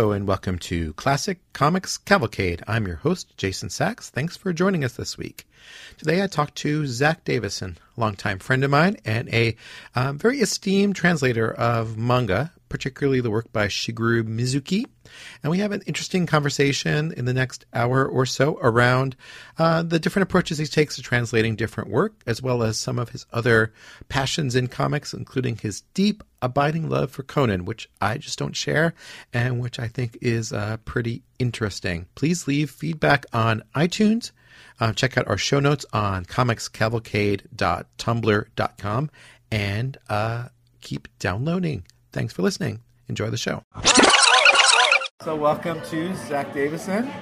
Hello and welcome to Classic Comics Cavalcade. I'm your host, Jason Sacks. Thanks for joining us this week. Today I talked to Zach Davisson, longtime friend of mine and a um, very esteemed translator of manga, particularly the work by Shigeru Mizuki. And we have an interesting conversation in the next hour or so around uh, the different approaches he takes to translating different work, as well as some of his other passions in comics, including his deep, abiding love for Conan, which I just don't share and which I think is uh, pretty interesting. Please leave feedback on iTunes. Uh, check out our show notes on comicscavalcade.tumblr.com and uh, keep downloading. Thanks for listening. Enjoy the show. So, welcome to Zach Davisson.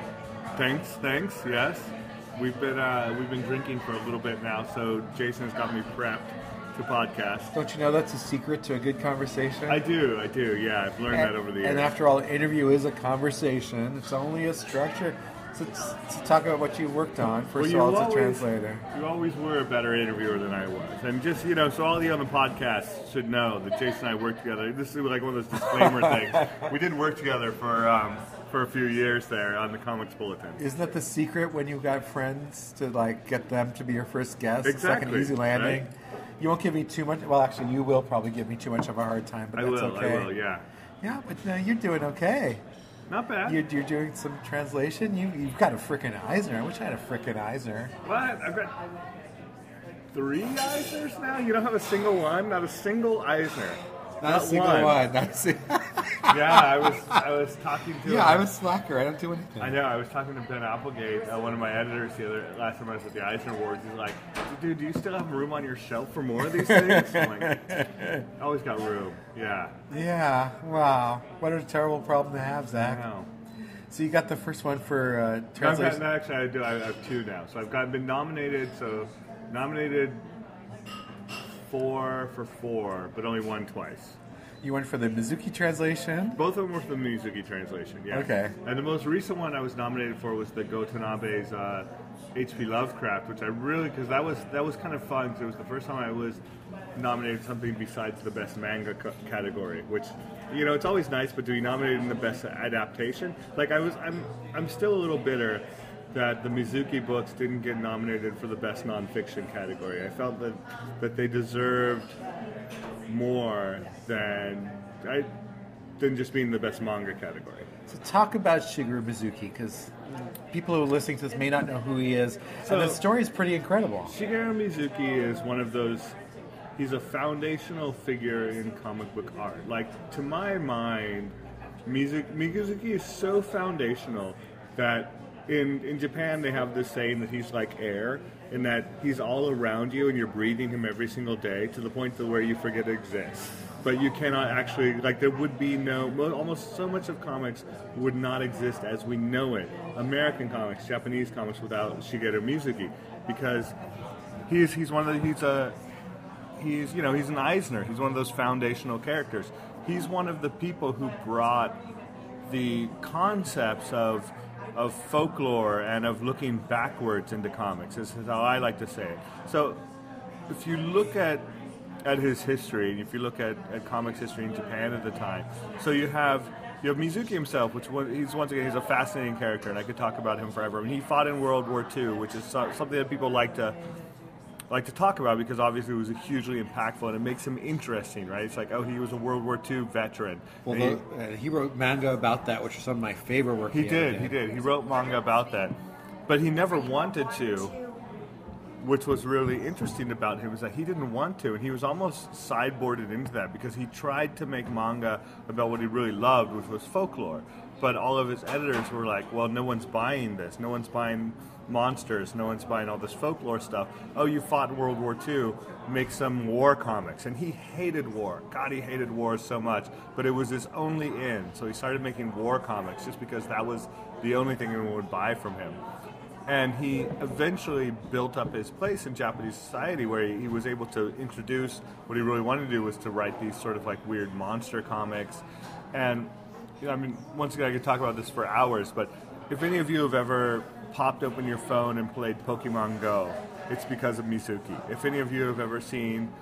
Thanks, thanks. Yes, we've been uh, we've been drinking for a little bit now, so Jason has got me prepped to podcast. Don't you know that's a secret to a good conversation? I do, I do. Yeah, I've learned and, that over the years. And after all, an interview is a conversation. It's only a structure. So, to talk about what you worked on. First well, of all, as a translator. You always were a better interviewer than I was, and just you know, so all of you on the podcast should know that Jason and I worked together. This is like one of those disclaimer things. We did work together for. Um, for a few years there on the Comics Bulletin. Isn't that the secret when you've got friends to like get them to be your first guest? Exactly. An easy landing. Right? You won't give me too much. Well, actually, you will probably give me too much of a hard time, but I that's will, okay. I will. Yeah. Yeah, but uh, you're doing okay. Not bad. You're, you're doing some translation. You you've got a freaking Eisner. I wish I had a freaking Eisner. What? I've got three Eisners now. You don't have a single one. Not a single Eisner. Not, a single one. one. Not a single. yeah, I was I was talking to. Yeah, I'm a slacker. I don't do anything. I know. I was talking to Ben Applegate, uh, one of my editors, the other last time I was at the Eisner Awards. He's like, "Dude, do you still have room on your shelf for more of these things?" I'm like, "Always got room." Yeah. Yeah. Wow. What a terrible problem to have, Zach. So you got the first one for uh, translation. No, actually, I do. I have two now. So I've got been nominated. So nominated four for four, but only one twice. You went for the Mizuki translation? Both of them were for the Mizuki translation, yeah. Okay. And the most recent one I was nominated for was the Gou Tanabe's uh, H.P. Lovecraft, which I really, because that was that was kind of fun, because it was the first time I was nominated something besides the best manga category, which, you know, it's always nice, but to be nominated in the best adaptation, like I was, I'm, I'm still a little bitter that the Mizuki books didn't get nominated for the best nonfiction category. I felt that that they deserved more than I, than just being the best manga category. So talk about Shigeru Mizuki because people who are listening to this may not know who he is, so, and the story is pretty incredible. Shigeru Mizuki is one of those. He's a foundational figure in comic book art. Like to my mind, Mizuki is so foundational that in in Japan they have this saying that he's like air, in that he's all around you and you're breathing him every single day to the point to where you forget it exists. But you cannot actually like there would be no almost so much of comics would not exist as we know it. American comics, Japanese comics without Shigeru Mizuki, because he's he's one of the he's a he's you know he's an Eisner. He's one of those foundational characters. He's one of the people who brought the concepts of of folklore and of looking backwards into comics. This is how I like to say it. So, if you look at at his history, and if you look at, at comics history in Japan at the time, so you have you have Mizuki himself, which he's once again he's a fascinating character, and I could talk about him forever. I mean, he fought in World War II, which is something that people like to like to talk about because obviously it was hugely impactful and it makes him interesting, right? It's like, oh, he was a World War II veteran. Well, he, uh, he, wrote manga about that, which is some of my favorite work. He, he did, he did. He wrote manga about that, but he never wanted to. Which was really interesting about him is that he didn't want to, and he was almost sideboarded into that because he tried to make manga about what he really loved, which was folklore. But all of his editors were like, "Well, no one's buying this. No one's buying monsters. No one's buying all this folklore stuff. Oh, you fought in World War II. Make some war comics. And he hated war. God, he hated war so much. But it was his only in. So he started making war comics just because that was the only thing anyone would buy from him. And he eventually built up his place in Japanese society where he, he was able to introduce what he really wanted to do was to write these sort of like weird monster comics. And, you know, I mean, once again, I could talk about this for hours, but if any of you have ever popped open your phone and played Pokemon Go, it's because of Mizuki. If any of you have ever seen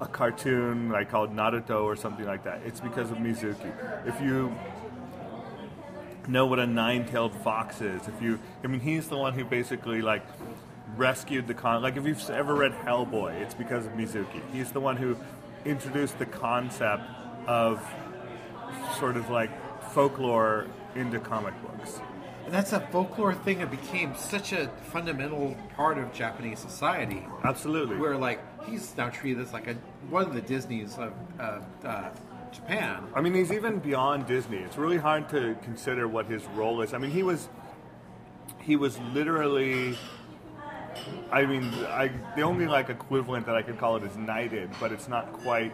a cartoon like called Naruto or something like that, it's because of Mizuki. If you know what a nine-tailed fox is. If you, I mean, he's the one who basically like rescued the con. Like if you've ever read Hellboy, it's because of Mizuki. He's the one who introduced the concept of sort of like folklore into comic books. And that's a folklore thing that became such a fundamental part of Japanese society. Absolutely. Where like he's now treated as like a one of the Disneys of uh, uh, Japan. I mean, he's even beyond Disney. It's really hard to consider what his role is. I mean, he was he was literally. I mean, I, the only like equivalent that I could call it is knighted, but it's not quite.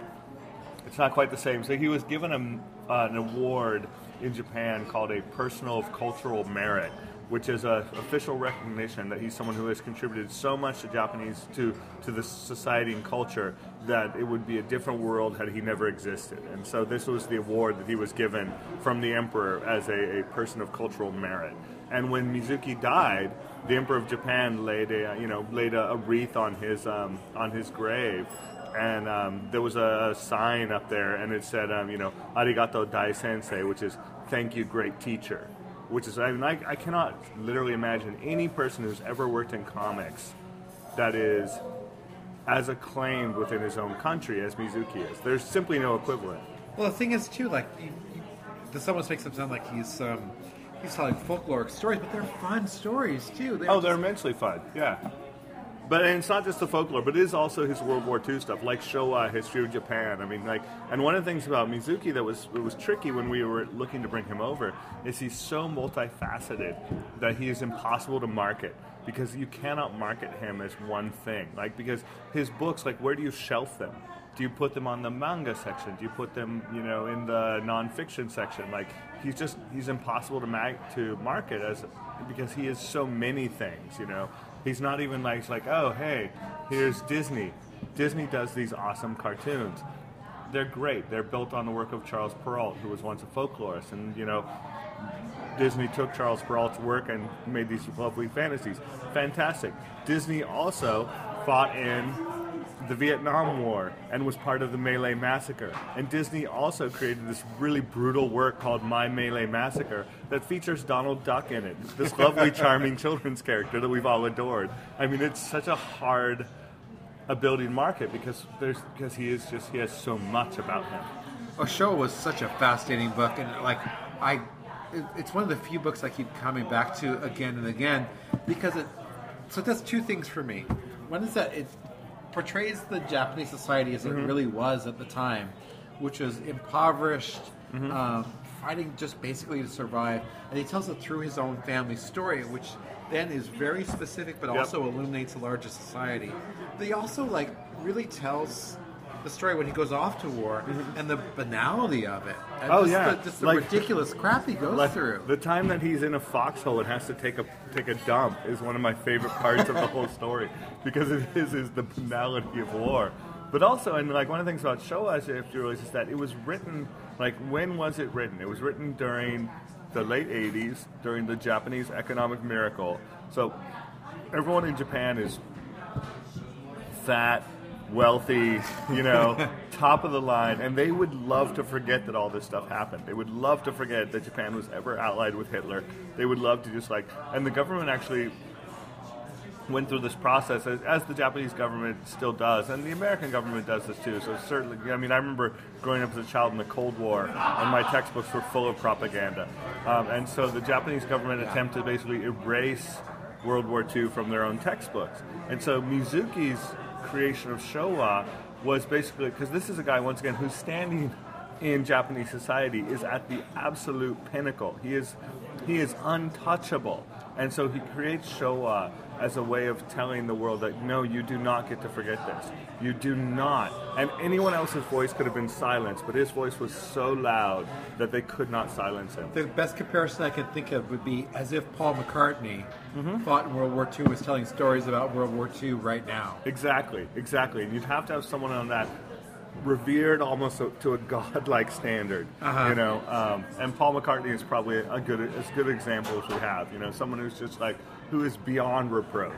It's not quite the same. So he was given a, uh, an award in Japan called a Person of Cultural Merit, which is an official recognition that he's someone who has contributed so much to Japanese to to the society and culture that it would be a different world had he never existed. And so this was the award that he was given from the emperor as a, a person of cultural merit. And when Mizuki died, the emperor of Japan laid a you know laid a, a wreath on his um, on his grave and um, there was a sign up there, and it said, um, you know, "Arigato Dai Sensei," which is "Thank you, great teacher." Which is, I, mean, I, I cannot literally imagine any person who's ever worked in comics that is as acclaimed within his own country as Mizuki is. There's simply no equivalent. Well, the thing is, too, like, you, you, this almost makes him sound like he's um, he's telling folkloric stories, but they're fun stories too. They're oh, they're immensely fun. Yeah. But and it's not just the folklore, but it is also his World War II stuff, like Showa, history of Japan. I mean, like, and one of the things about Mizuki that was was tricky when we were looking to bring him over is he's so multifaceted that he is impossible to market because you cannot market him as one thing. Like, because his books, like, where do you shelf them? Do you put them on the manga section? Do you put them, you know, in the nonfiction section? Like, he's just he's impossible to mag to market as because he is so many things, you know. He's not even like, like, oh, hey, here's Disney. Disney does these awesome cartoons. They're great. They're built on the work of Charles Perrault, who was once a folklorist. And, you know, Disney took Charles Perrault's work and made these lovely fantasies. Fantastic. Disney also fought in the Vietnam War and was part of the My Lai Massacre. And Disney also created this really brutal work called My Lai Massacre that features Donald Duck in it. This lovely, charming children's character that we've all adored. I mean, it's such a hard ability to market because there's because he is just he has so much about him. Showa was such a fascinating book, and like I, it, it's one of the few books I keep coming back to again and again because it. So it does two things for me. One is that it portrays the Japanese society as mm-hmm. it really was at the time, which was impoverished, mm-hmm. um, fighting just basically to survive. And he tells it through his own family story, which then is very specific, but yep. also illuminates a larger society. But he also like really tells the story when he goes off to war mm-hmm. and the banality of it. And oh just yeah, the, just the like, ridiculous crap he goes like through. The time that he's in a foxhole and has to take a take a dump is one of my favorite parts of the whole story because it is is the banality of war. But also, and like one of the things about Showa, if you realize, is that it was written like when was it written? It was written during the late '80s, during the Japanese economic miracle. So everyone in Japan is fat, wealthy, you know, top of the line, and they would love to forget that all this stuff happened. They would love to forget that Japan was ever allied with Hitler. They would love to just like, and the government actually went through this process as, as, the Japanese government still does, and the American government does this too. So certainly, I mean, I remember growing up as a child in the Cold War, and my textbooks were full of propaganda, um, and so the Japanese government attempted to basically erase World War II from their own textbooks, and so Mizuki's creation of Showa was basically because this is a guy once again who's standing in Japanese society is at the absolute pinnacle. He is he is untouchable, and so he creates Showa as a way of telling the world that no, you do not get to forget this. You do not. And anyone else's voice could have been silenced, but his voice was so loud that they could not silence him. The best comparison I can think of would be as if Paul McCartney mm-hmm. fought in World War II was telling stories about World War II right now. Exactly, exactly. And you'd have to have someone on that revered almost to a godlike standard, uh-huh. you know. Um, and Paul McCartney is probably a good as good example as we have. You know, someone who's just like who is beyond reproach.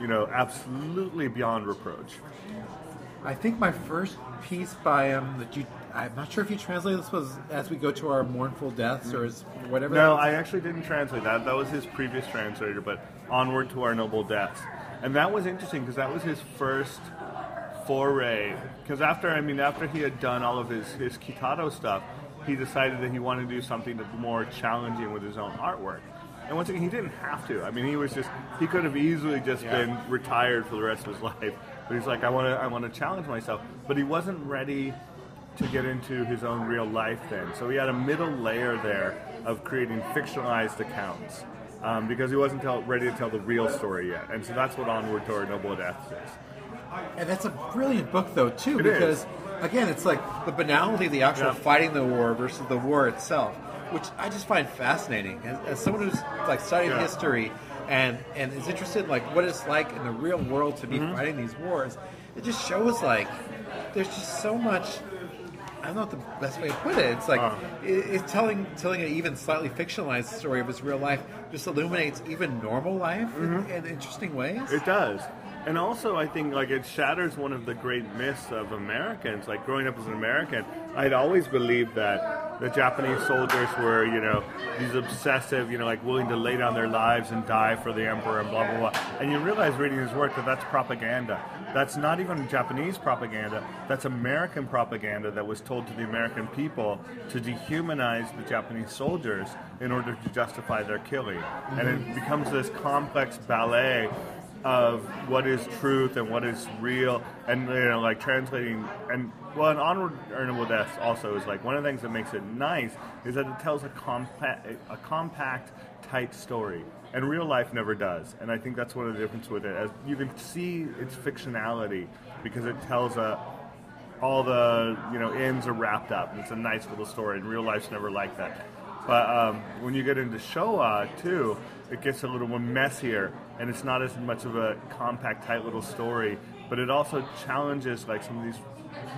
You know, absolutely beyond reproach. I think my first piece by him that you I'm not sure if you translated this was as we go to our mournful deaths or as whatever. No, I actually didn't translate that. That was his previous translator, but onward to our noble deaths, and that was interesting because that was his first foray. Because after, I mean, after he had done all of his his Kitaro stuff, he decided that he wanted to do something that's more challenging with his own artwork. And once again, he didn't have to. I mean, he was just he could have easily just Yeah. been retired for the rest of his life. But he's like, I want to I want to challenge myself. But he wasn't ready to get into his own real life then. So he had a middle layer there of creating fictionalized accounts. Um, because he wasn't tell, ready to tell the real story yet. And so that's what Onward to Our Noble Deaths is. And that's a brilliant book, though, too, It because is. again, it's like the banality of the actual Yeah. fighting the war versus the war itself, which I just find fascinating. As, as someone who's like studied Yeah. history and and is interested in like what it's like in the real world to be Mm-hmm. fighting these wars, it just shows like there's just so much. I don't know what the best way to put it. It's like Uh. it, it's telling telling an even slightly fictionalized story of his real life just illuminates even normal life in, in interesting ways. Mm-hmm. It does. And also, I think like it shatters one of the great myths of Americans. Like growing up as an American, I'd always believed that the Japanese soldiers were, you know, these obsessive, you know, like willing to lay down their lives and die for the emperor and blah blah blah. And you realize reading his work that that's propaganda. That's not even Japanese propaganda. That's American propaganda that was told to the American people to dehumanize the Japanese soldiers in order to justify their killing. And it mm-hmm. becomes this complex ballet of what is truth and what is real, and you know, like translating and well, an onward earnable deaths also is like one of the things that makes it nice is that it tells a compact, a compact, tight story, and real life never does. And I think that's one of the difference with it. As you can see its fictionality because it tells a all the you know ends are wrapped up. It's a nice little story, and real life's never like that. But um, when you get into Showa too, it gets a little more messier, and it's not as much of a compact, tight little story. But it also challenges like some of these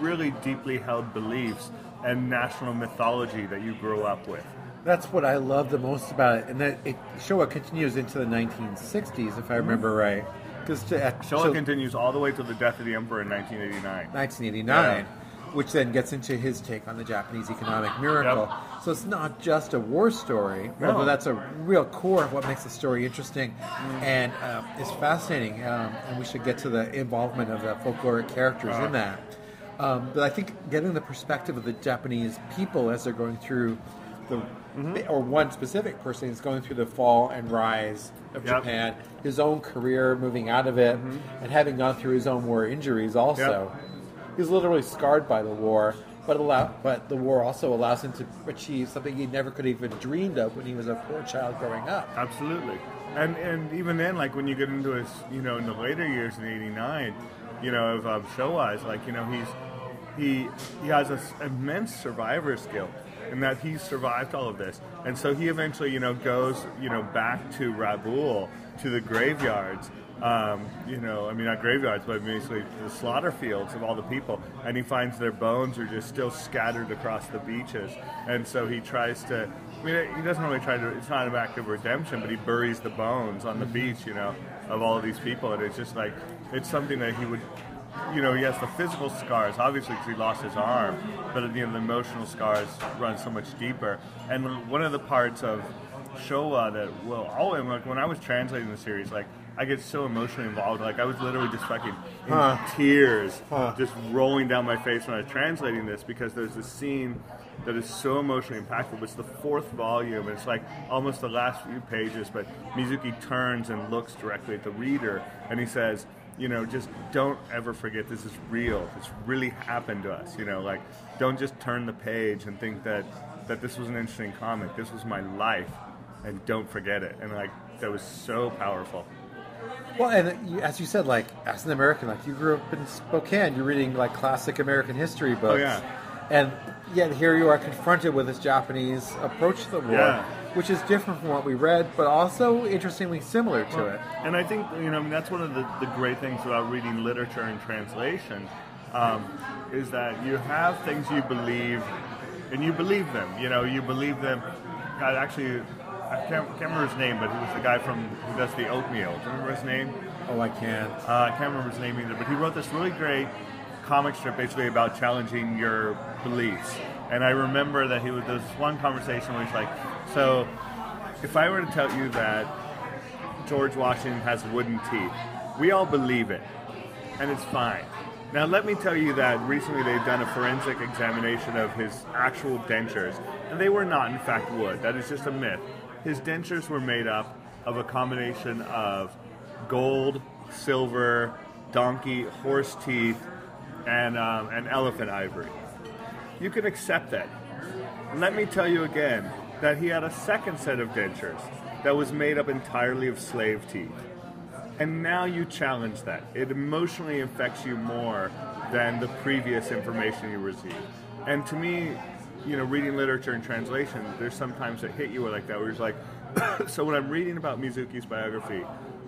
really deeply held beliefs and national mythology that you grew up with. That's what I love the most about it, and that it Showa continues into the 1960s, if I remember mm-hmm. right. Because Showa so- continues all the way to the death of the emperor in 1989. 1989, which then gets into his take on the Japanese economic miracle. So it's not just a war story, No. although that's a real core of what makes the story interesting and um, is fascinating. Um, and we should get to the involvement of the folkloric characters in that. Um, but I think getting the perspective of the Japanese people as they're going through the, or one specific person is going through the fall and rise of Yep. Japan, his own career moving out of it, and having gone through his own war injuries also. He's literally scarred by the war, but allow, but the war also allows him to achieve something he never could have even dreamed of when he was a poor child growing up. Absolutely. And and even then, like when you get into his, you know, in the later years in '89, you know, of um, Showa, is like you know he's he he has an immense survivor skill, in that he survived all of this, and so he eventually, you know, goes, you know, back to Rabaul to the graveyards. Um, you know, I mean, not graveyards, but basically the slaughter fields of all the people, and he finds their bones are just still scattered across the beaches, and so he tries to. I mean, he doesn't really try to. It's not an act of redemption, but he buries the bones on the beach, you know, of all of these people, and it's just like it's something that he would you know, he has the physical scars, obviously, because he lost his arm, but you know, the emotional scars run so much deeper. And one of the parts of Showa that, well, all like when I was translating the series, like I get so emotionally involved, like I was literally just fucking in tears, just rolling down my face when I was translating this because there's this scene that is so emotionally impactful. It's the fourth volume. and It's like almost the last few pages, but Mizuki turns and looks directly at the reader, and he says, "You know, just don't ever forget this is real. This really happened to us. You know, like don't just turn the page and think that that this was an interesting comic. This was my life, and don't forget it." And like that was so powerful. Well, and as you said, like as an American, like you grew up in Spokane, you're reading like classic American history books. Oh, yeah. And yet here you are confronted with this Japanese approach to the war, Yeah. which is different from what we read, but also interestingly similar to it. And I think you know I mean, that's one of the, the great things about reading literature and translation um, is that you have things you believe, and you believe them. You know, you believe them. God, actually, I can't, can't remember his name, but he was the guy from who does the oatmeal. Do you remember his name? Oh, I can't. Uh, I can't remember his name either, but he wrote this really great comic strip basically about challenging your beliefs. And I remember that he was there was this one conversation where he's like, "So, if I were to tell you that George Washington has wooden teeth, we all believe it, and it's fine." Now, let me tell you that recently they've done a forensic examination of his actual dentures, and they were not, in fact, wood. That is just a myth. His dentures were made up of a combination of gold, silver, donkey, horse teeth, and, um, and elephant ivory. You can accept that. Let me tell you again that he had a second set of dentures that was made up entirely of slave teeth. And now you challenge that. It emotionally affects you more than the previous information you received. And to me, you know, reading literature and translation, there's sometimes that hit you like that where it's like, so when I'm reading about Mizuki's biography,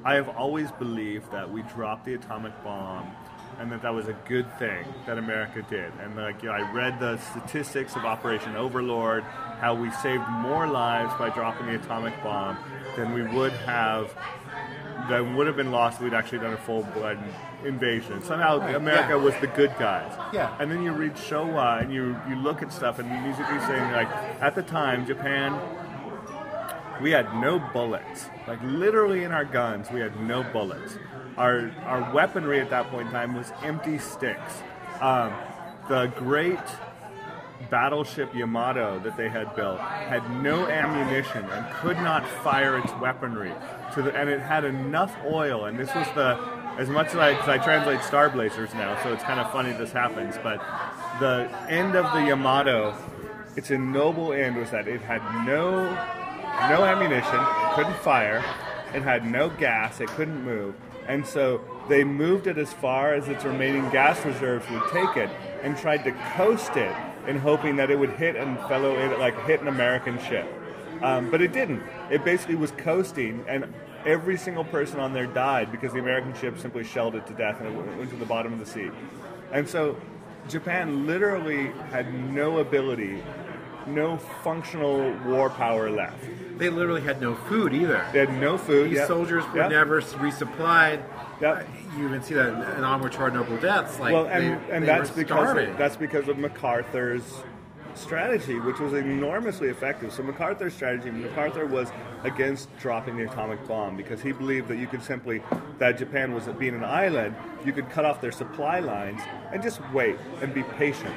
I have always believed that we dropped the atomic bomb and that that was a good thing that America did. And like you know, I read the statistics of Operation Overlord, how we saved more lives by dropping the atomic bomb than we would have that would have been lost if we'd actually done a full blood invasion. Somehow Right, America yeah. was the good guys. Yeah. And then you read Showa and you, you look at stuff and Mizuki saying like at the time Japan we had no bullets. Like literally in our guns, we had no bullets. Our our weaponry at that point in time was empty sticks. Um, the great battleship Yamato that they had built had no ammunition and could not fire its weaponry to the, and it had enough oil. And this was the as much as I, cause I translate Star Blazers now, so it's kind of funny this happens. But the end of the Yamato, its a noble end was that it had no no ammunition, couldn't fire, it had no gas, it couldn't move. And so they moved it as far as its remaining gas reserves would take it and tried to coast it in hoping that it would hit and fellow like hit an American ship. Um, but it didn't. It basically was coasting, and every single person on there died because the American ship simply shelled it to death and it went to the bottom of the sea. And so Japan literally had no ability, no functional war power left. They literally had no food either. They had no food. These yeah. soldiers were Yeah. never resupplied. Yep. You even see that in Onward Toward Noble Deaths. Like well, and, they, and they that's because starving. of, that's because of MacArthur's strategy, which was enormously effective. So MacArthur's strategy, MacArthur was against dropping the atomic bomb because he believed that you could simply that Japan was being an island, you could cut off their supply lines and just wait and be patient.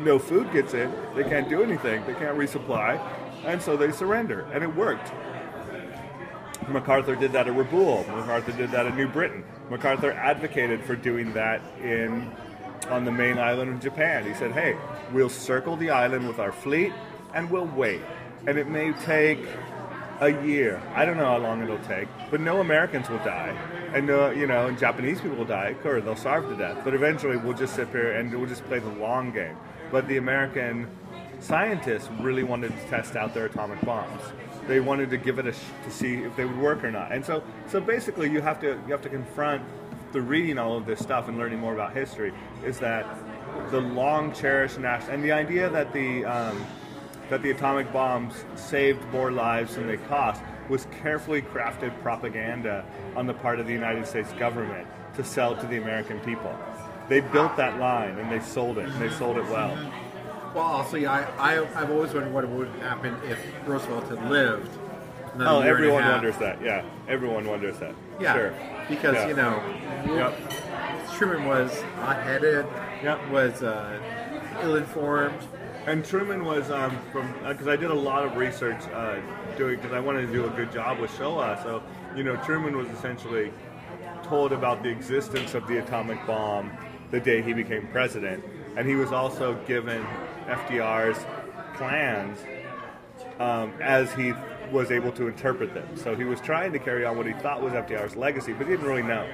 No food gets in, they can't do anything, they can't resupply, and so they surrender, and it worked. MacArthur did that at Rabaul. MacArthur did that at New Britain. MacArthur advocated for doing that in on the main island of Japan. He said, "Hey, we'll circle the island with our fleet and we'll wait. And it may take a year. I don't know how long it'll take, but no Americans will die, and no, you know, and Japanese people will die, or they'll starve to death. But eventually, we'll just sit here and we'll just play the long game. But the American scientists really wanted to test out their atomic bombs. They wanted to give it a sh- to see if they would work or not. And so, so basically, you have to you have to confront through reading all of this stuff and learning more about history is that the long cherished national and the idea that the um, that the atomic bombs saved more lives than they cost was carefully crafted propaganda on the part of the United States government to sell to the American people. They built that line and they sold it. And they sold it well. Well, also, yeah, I, I, I've always wondered what would happen if Roosevelt had lived. Oh, year and a everyone wonders that. Yeah, everyone wonders that. Yeah, Sure. because Yeah. you know, Yep. Truman was hot-headed, Yep. was uh, ill-informed. And Truman was um, from because I did a lot of research uh, doing because I wanted to do a good job with Showa. So you know, Truman was essentially told about the existence of the atomic bomb the day he became president, and he was also given FDR's plans um, as he was able to interpret them. So he was trying to carry on what he thought was FDR's legacy, but he didn't really know.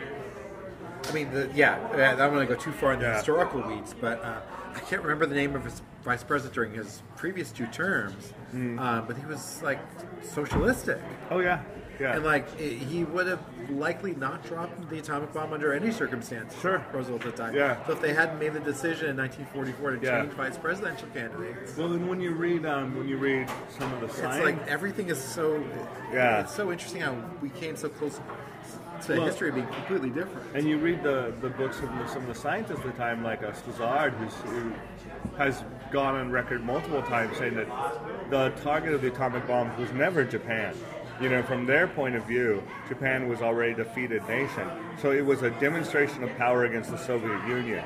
I mean, the, yeah, I don't want to go too far in the Yeah. historical weeds, but uh, I can't remember the name of his vice president during his previous two terms. Hmm. Uh, but he was like socialistic, Oh yeah, yeah. and like i- he would have likely not dropped the atomic bomb under any circumstance. Sure. Roosevelt at the time. Yeah. So if they hadn't made the decision in 1944 to Yeah. change vice presidential candidates, well, then when you read um, when you read some of the science, it's like everything is so. Yeah. It's so interesting how we came so close to Well- history being completely different. And you read the, the books of the, some of the scientists at the time, like uh, who's, who has gone on record multiple times saying that the target of the atomic bombs was never Japan. You know, from their point of view, Japan was already a defeated nation. So it was a demonstration of power against the Soviet Union.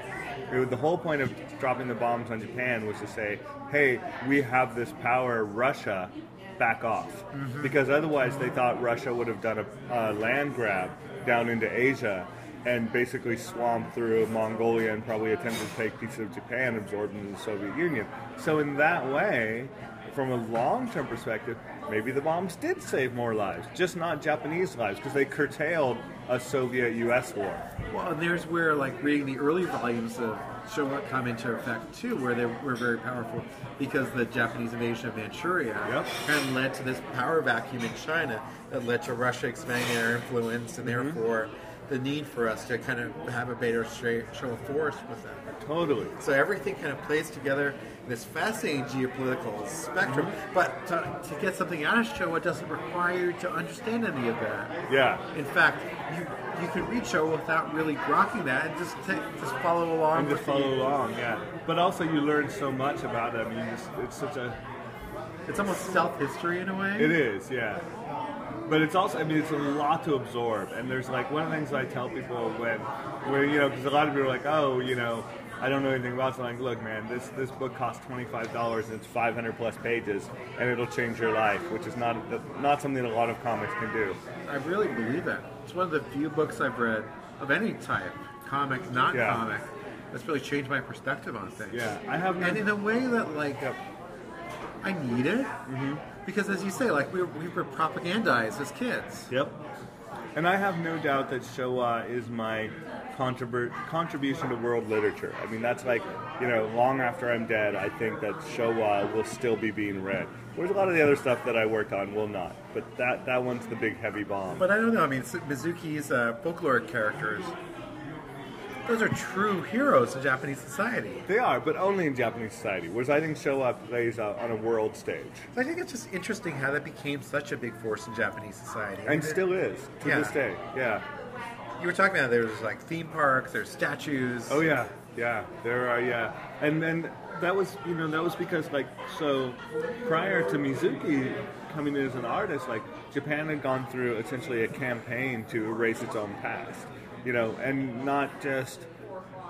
It was- the whole point of dropping the bombs on Japan was to say, hey, we have this power, Russia, back off. Mm-hmm. Because otherwise, they thought Russia would have done a, a land grab down into Asia and basically swamped through Mongolia and probably attempted to take pieces of Japan absorbed into the Soviet Union. So, in that way, from a long term perspective, maybe the bombs did save more lives, just not Japanese lives, because they curtailed a Soviet US war. Well, and there's where like reading the early volumes of Showa come into effect too, where they were very powerful because the Japanese invasion of Manchuria Yep. kind of led to this power vacuum in China that led to Russia expanding their influence, and Mm-hmm. therefore the need for us to kind of have a better show of force with them. Totally. So everything kind of plays together in this fascinating geopolitical spectrum. Mm-hmm. But to, to get something out of Showa doesn't require you to understand any of that. Yeah. In fact, you you can read Showa without really grokking that and just take, just follow along. And just with the- follow along, yeah. But also, you learn so much about them. You just, it's such a It's almost self history in a way. It is, yeah. But it's also, I mean, it's a lot to absorb. And there's like one of the things I tell people when, where you know, because a lot of people are like, oh, you know, I don't know anything about. it. So I'm like, look, man, this this book costs twenty five dollars and it's five hundred plus pages, and it'll change your life, which is not not something a lot of comics can do. I really believe that. It's one of the few books I've read of any type, comic, not Yeah. comic, that's really changed my perspective on things. Yeah, I have and in a way that like Yep. I need it Mm-hmm. Because, as you say, like we were, we were propagandized as kids. Yep. And I have no doubt that Showa is my contribut- contribution to world literature. I mean, that's like, you know, long after I'm dead, I think that Showa will still be being read. Whereas a lot of the other stuff that I worked on will not. But that, that one's the big heavy bomb. But I don't know. I mean, Mizuki's uh, folkloric characters, those are true heroes in Japanese society. they are, but only in Japanese society. Whereas I think Showa plays uh, on a world stage. I think it's just interesting how that became such a big force in Japanese society. And still is, to Yeah. this day. Yeah. You were talking about there's like theme parks, there's statues. Oh yeah, yeah. There are yeah, and then that was you know that was because like so prior to Mizuki coming in as an artist, like Japan had gone through essentially a campaign to erase its own past, you know, and not just,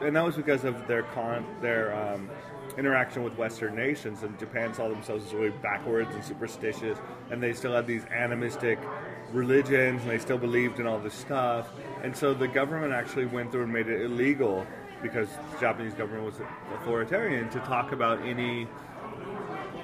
and that was because of their con their. Um, interaction with western nations and japan saw themselves as really backwards and superstitious and they still had these animistic religions and they still believed in all this stuff and so the government actually went through and made it illegal because the japanese government was authoritarian to talk about any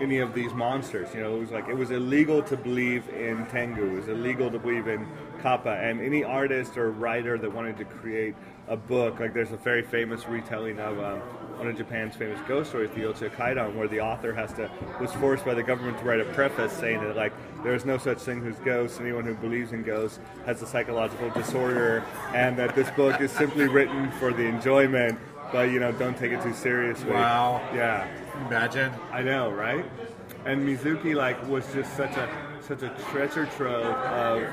any of these monsters. You know, it was like it was illegal to believe in Tengu. It was illegal to believe in Kappa. And any artist or writer that wanted to create a book, like there's a very famous retelling of um, one of Japan's famous ghost stories, the Yotsuya Kaidan, where the author has to was forced by the government to write a preface saying that like there is no such thing as ghosts. Anyone who believes in ghosts has a psychological disorder, and that this book is simply written for the enjoyment. But you know, don't take it too seriously. Wow. Yeah. Imagine. I know, right? And Mizuki like was just such a such a treasure trove of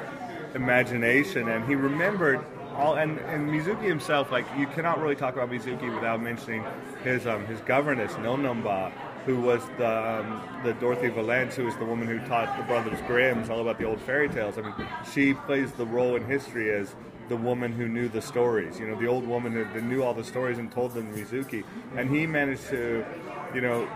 imagination, and he remembered all. And, and Mizuki himself, like you cannot really talk about Mizuki without mentioning his um, his governess NonNonBa, who was the um, the Dorothy Valence, who was the woman who taught the Brothers Grimm's all about the old fairy tales. I mean, she plays the role in history as the woman who knew the stories. You know, the old woman who, knew all the stories and told them to Mizuki, and he managed to, you know,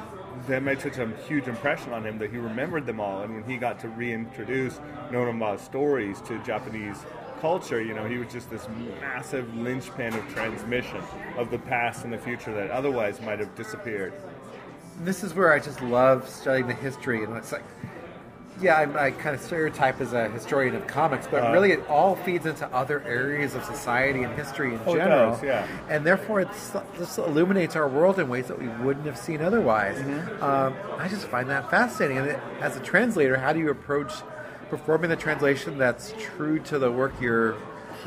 that made such a huge impression on him that he remembered them all. And when he got to reintroduce NonNonBa's stories to Japanese culture, you know, he was just this massive linchpin of transmission of the past and the future that otherwise might have disappeared. This is where I just love studying the history, and it's like, yeah, I'm, I kind of stereotype as a historian of comics, but Uh, really it all feeds into other areas of society and history in Oh, general. does, yeah. And therefore, it this illuminates our world in ways that we wouldn't have seen otherwise. Mm-hmm. Um, I just find that fascinating. And it, as a translator, how do you approach performing the translation that's true to the work you're,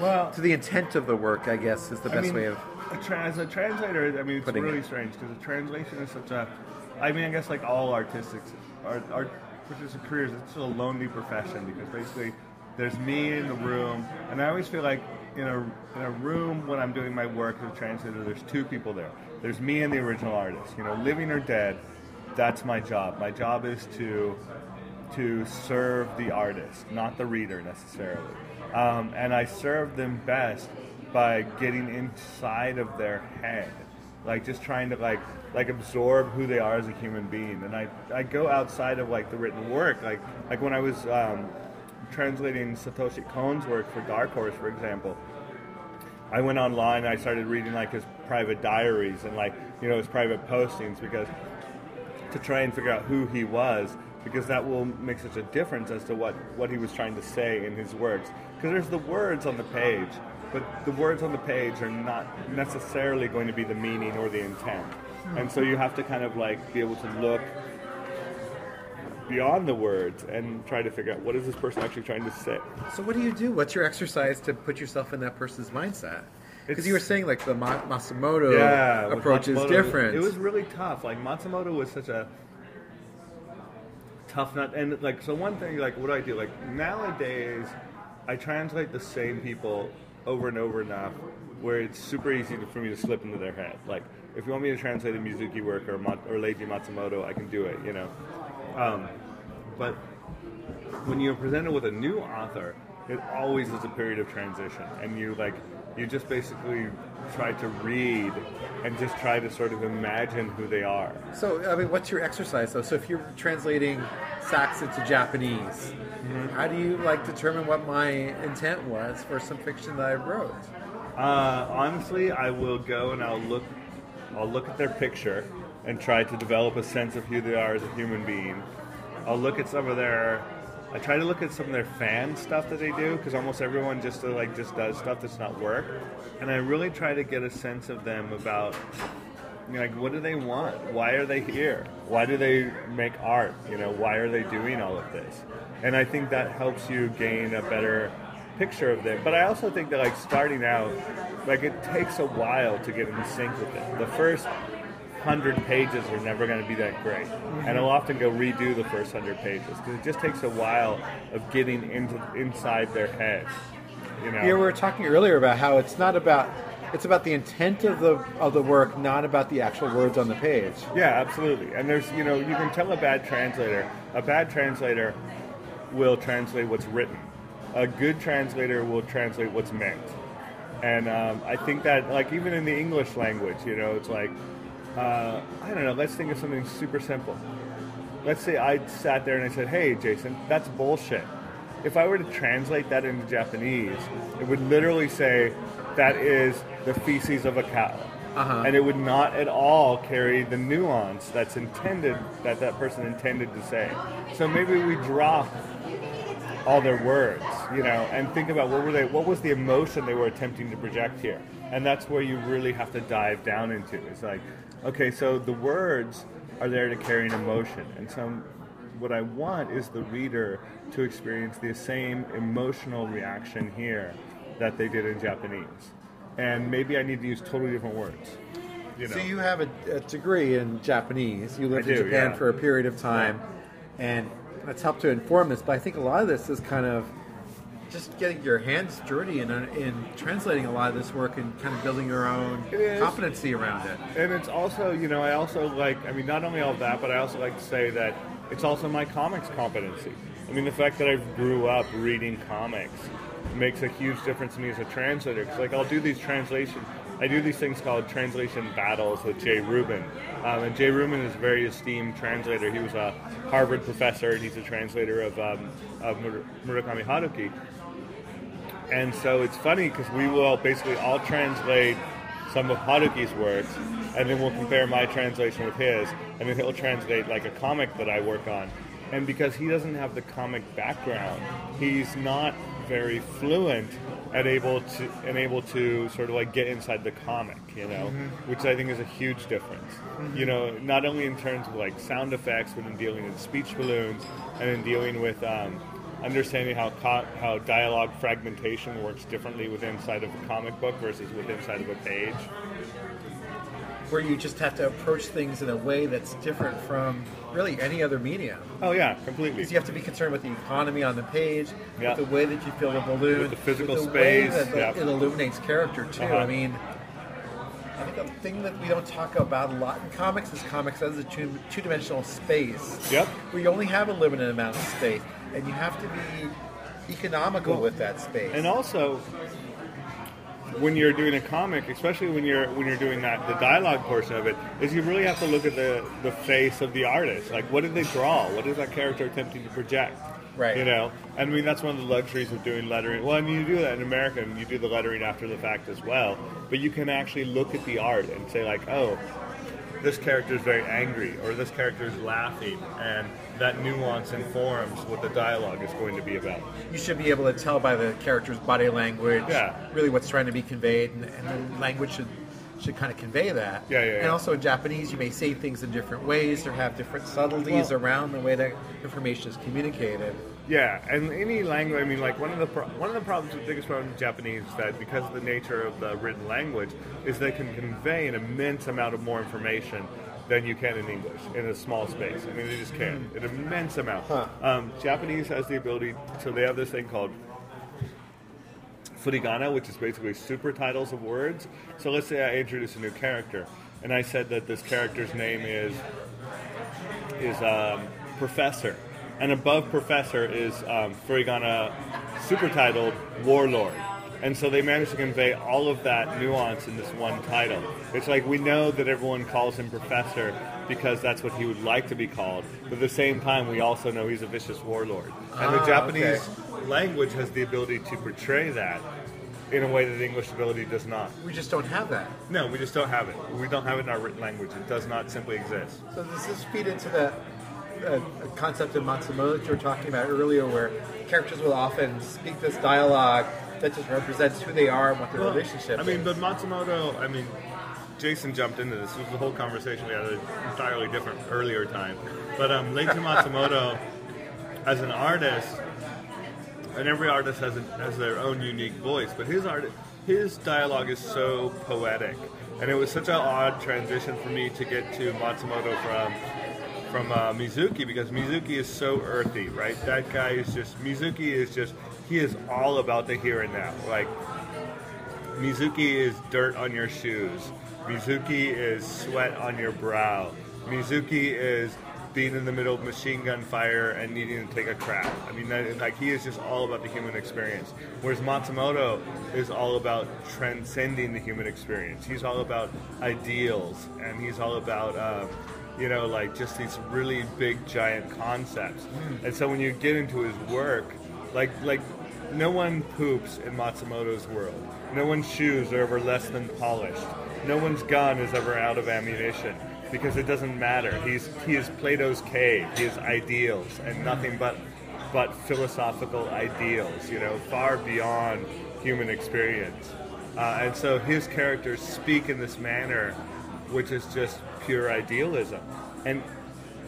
Well, to the intent of the work? I guess is the best I mean, way of. a tra- as a translator. I mean, it's really it. strange because a translation is such a. I mean, I guess like all artistic art, art artistic careers, it's a lonely profession because basically there's me in the room, and I always feel like in a in a room when I'm doing my work as a translator, there's two people there. There's me and the original artist. You know, living or dead, that's my job. My job is to to serve the artist, not the reader necessarily. Um, and I serve them best by getting inside of their head, like just trying to like like absorb who they are as a human being. And I I go outside of like the written work, like like when I was um, translating Satoshi Kon's work for Dark Horse, for example. I went online and I started reading like his private diaries and like you know his private postings because to try and figure out who he was because that will make such a difference as to what, what he was trying to say in his works. Because there's the words on the page, but the words on the page are not necessarily going to be the meaning or the intent. Hmm. And so you have to kind of like be able to look beyond the words and try to figure out what is this person actually trying to say. So what do you do? What's your exercise to put yourself in that person's mindset? Because you were saying like the Ma- Masamoto yeah, approach is different. It was really tough. Like Matsumoto was such a tough nut, and like so one thing, like what do I do? Like nowadays, I translate the same people over and over enough where it's super easy for me to slip into their head. Like if you want me to translate a Mizuki work or or Leiji Matsumoto, I can do it. You know, um, but when you're presented with a new author, it always is a period of transition, and you like you just basically try to read and just try to sort of imagine who they are. So, I mean, what's your exercise though? So, if you're translating Sacks into Japanese, Mm-hmm. how do you like determine what my intent was for some fiction that I wrote? Uh, honestly, I will go and I'll look, I'll look at their picture and try to develop a sense of who they are as a human being. I'll look at some of their, I try to look at some of their fan stuff that they do because almost everyone just uh, like just does stuff that's not work, and I really try to get a sense of them about. Like what do they want? Why are they here? Why do they make art? You know, why are they doing all of this? And I think that helps you gain a better picture of them. But I also think that like starting out, like it takes a while to get in sync with it. The first hundred pages are never going to be that great, and I'll often go redo the first hundred pages because it just takes a while of getting into inside their head. You know. Yeah, we were talking earlier about how it's not about it's about the intent of the of the work, not about the actual words on the page. Yeah, absolutely. And there's, you know, you can tell a bad translator. A bad translator will translate what's written. A good translator will translate what's meant. And um, I think that, like, even in the English language, you know, it's like, uh, I don't know, let's think of something super simple. Let's say I sat there and I said, hey, Jason, that's bullshit. If I were to translate that into Japanese, it would literally say, that is the feces of a cow. Uh-huh. And it would not at all carry the nuance that's intended, that that person intended to say. So maybe we drop all their words, you know, and think about what were they, what was the emotion they were attempting to project here, and that's where you really have to dive down into. It's like, okay, so the words are there to carry an emotion, and so what I want is the reader to experience the same emotional reaction here that they did in Japanese, and maybe I need to use totally different words. You know? So you have a, a degree in Japanese. You lived I in Japan yeah. for a period of time, and that's helped to inform this. But I think a lot of this is kind of just getting your hands dirty in, in translating a lot of this work and kind of building your own is. competency around it. And it's also, you know, I also like, I mean, not only all that, but I also like to say that it's also my comics competency. I mean, the fact that I grew up reading comics makes a huge difference to me as a translator. Because, like, I'll do these translation, I do these things called translation battles with Jay Rubin. Um, and Jay Rubin is a very esteemed translator. He was a Harvard professor, and he's a translator of, um, of Mur- Murakami Haruki. And so it's funny because we will basically all translate some of Haruki's works, and then we'll compare my translation with his, and then he'll translate like a comic that I work on. And because he doesn't have the comic background, he's not very fluent and able to and able to sort of like get inside the comic, you know, which I think is a huge difference. You know, not only in terms of like sound effects, but in dealing with speech balloons and in dealing with um, understanding how co- how dialogue fragmentation works differently within inside of a comic book versus within inside of a page. where you just have to approach things in a way that's different from really any other medium. Oh yeah, completely. Because you have to be concerned with the economy on the page, Yeah. with the way that you fill the balloon, With the physical with the way space, that the- yeah. it illuminates character too. Uh-huh. I mean, I think the thing that we don't talk about a lot in comics is comics as a two, two-dimensional space. Yep. We only have a limited amount of space, and you have to be economical Well, with that space. And also, when you're doing a comic, especially when you're when you're doing that the dialogue portion of it, is you really have to look at the the face of the artist. Like, what did they draw? What is that character attempting to project? Right. You know, And I mean that's one of the luxuries of doing lettering. Well, I mean you do that in America, and you do the lettering after the fact as well. But you can actually look at the art and say like, oh, this character is very angry, or this character is laughing, and that nuance informs what the dialogue is going to be about. you should be able to tell by the character's body language Yeah. really what's trying to be conveyed, and, and the language should should kind of convey that. Yeah, yeah, And also in Japanese, you may say things in different ways or have different subtleties Well- around the way that information is communicated. Yeah, and any language. I mean, like one of the pro- one of the problems, the biggest problem in Japanese is that because of the nature of the written language, is they can convey an immense amount of more information than you can in English in a small space. I mean, they just can an immense amount. Huh. Um, Japanese has the ability, so they have this thing called furigana, which is basically super titles of words. So let's say I introduce a new character, and I said that this character's name is is um, Professor, and above Professor is um, furigana super titled Warlord. And so they managed to convey all of that nuance in this one title. It's like we know that everyone calls him Professor because that's what he would like to be called, but at the same time, we also know he's a vicious warlord. And the Ah, Japanese language has the ability to portray that in a way that the English ability does not. We just don't have that. No, we just don't have it. We don't have it in our written language. It does not simply exist. So does this feed into the uh, concept of Matsumoto that you were talking about earlier, where characters will often speak this dialogue that just represents who they are and what their Well, relationship I mean, is? but Matsumoto, I mean, Jason jumped into this. This was a whole conversation we had at an entirely different earlier time. But um, Leiji Matsumoto, as an artist, and every artist has, a, has their own unique voice, but his art, his dialogue is so poetic, and it was such an odd transition for me to get to Matsumoto from from uh, Mizuki because Mizuki is so earthy, right? That guy is just Mizuki is just he is all about the here and now, like. Mizuki is dirt on your shoes. Mizuki is sweat on your brow. Mizuki is being in the middle of machine gun fire and needing to take a crap. I mean, that, like he is just all about the human experience. Whereas Matsumoto is all about transcending the human experience. He's all about ideals, and he's all about. Um, you know, like just these really big, giant concepts. And so when you get into his work, like like no one poops in Matsumoto's world. No one's shoes are ever less than polished. No one's gun is ever out of ammunition because it doesn't matter. He's he is Plato's cave. He is ideals and nothing but but philosophical ideals. You know, far beyond human experience. Uh, and so his characters speak in this manner, which is just pure idealism. And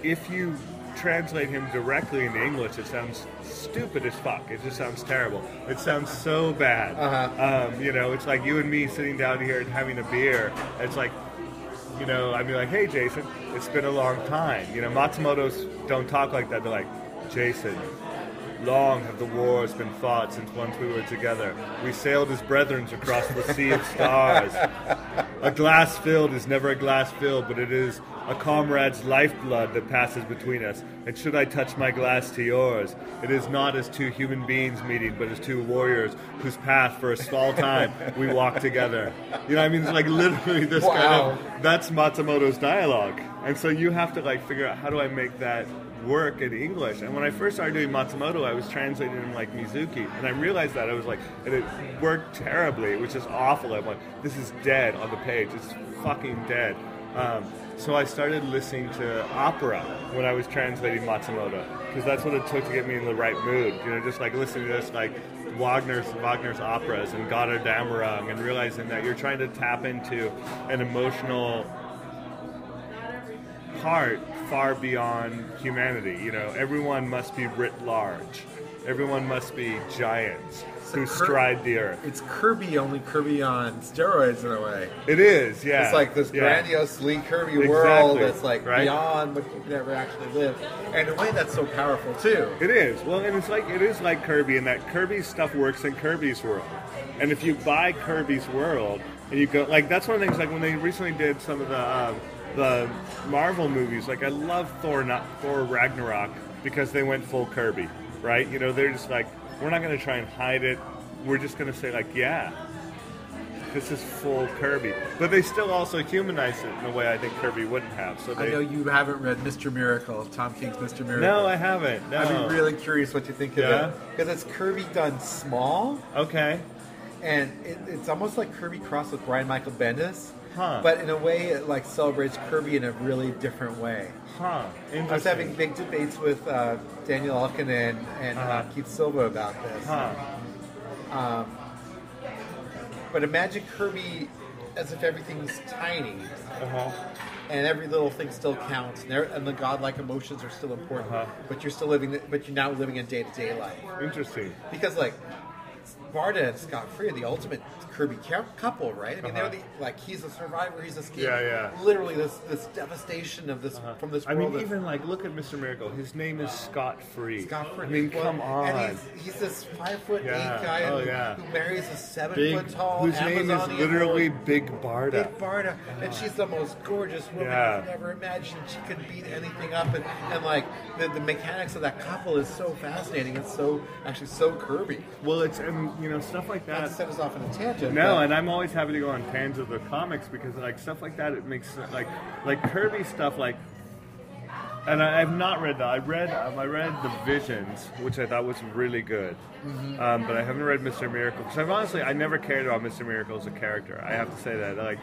if you translate him directly into English, it sounds stupid as fuck. It just sounds terrible. It sounds so bad. Uh-huh. Um, you know, it's like you and me sitting down here and having a beer. It's like, you know, I'd be like, hey, Jason, it's been a long time. You know, Matsumoto's don't talk like that. They're like, Jason, long have the wars been fought since once we were together. We sailed as brethren across the sea of stars. A glass filled is never a glass filled, but it is a comrade's lifeblood that passes between us. And should I touch my glass to yours, it is not as two human beings meeting, but as two warriors whose path for a small time we walk together. You know, I mean, it's like literally this Wow. kind of that's Matsumoto's dialogue. And so you have to like figure out how do I make that work in English. And when I first started doing Matsumoto, I was translating him like Mizuki, and I realized that I was like, and it worked terribly. It was just awful. I'm like, this is dead on the page. It's fucking dead. Um, so I started listening to opera when I was translating Matsumoto because that's what it took to get me in the right mood. You know, just like listening to this like Wagner's Wagner's operas and Gotterdammerung and realizing that you're trying to tap into an emotional part far beyond humanity. You know, everyone must be writ large. Everyone must be giants who Kir- stride the earth. It's Kirby, only Kirby on steroids in a way. It is, yeah. It's like this yeah. grandiose Lee Kirby Exactly, world that's like right? beyond what you could ever actually live. And in a way that's so powerful too. It is. Well, and it's like it is like Kirby in that Kirby's stuff works in Kirby's world. And if you buy Kirby's world and you go like that's one of the things like when they recently did some of the uh, the Marvel movies. Like I love Thor, not Thor Ragnarok because they went full Kirby, right? You know, they're just like we're not going to try and hide it. We're just going to say like, yeah, this is full Kirby. But they still also humanize it in a way I think Kirby wouldn't have. So I know you haven't read Mr. Miracle, Tom King's Mr. Miracle. no, I haven't. No. I'd be really curious what you think of Yeah? it because it's Kirby done small, okay. and it, it's almost like Kirby crossed with Brian Michael Bendis, Huh. but in a way it like celebrates Kirby in a really different way. Huh. I was having big debates with uh, Daniel Elkin and, and uh Uh-huh. Keith Silva about this. Huh. But imagine Kirby as if everything's tiny Uh-huh. and every little thing still counts, and, and the godlike emotions are still important. Uh-huh. But you're still living, the, but you're now living in day to day life. Interesting. Because like Barda and Scott Free are the ultimate Kirby couple, right? I mean, Uh-huh. they're the like he's a survivor, he's escaped. Yeah, yeah. Literally, this this devastation of this from this I mean, of- even like, look at Mr. Miracle. His name is Scott Free. Scott Free. I mean, Well, come on. And he's, he's this five foot Yeah. eight guy Oh, who, yeah. who marries a seven Big, foot tall whose name is literally woman. Big Barda. Big Barda, and she's the most gorgeous woman Yeah. you've never imagined. She could beat anything up, and, and like the, the mechanics of that couple is so fascinating. It's so actually so Kirby. Well, it's and you know stuff like that. to set us off on a tangent. No, but- and I'm always happy to go on tangents of the comics because like stuff like that, it makes like like Kirby stuff like. And I, I've not read that. I read um, I read the Visions, which I thought was really good, Mm-hmm. um, but I haven't read Mister Miracle because I've honestly I never cared about Mister Miracle as a character. I have to say that like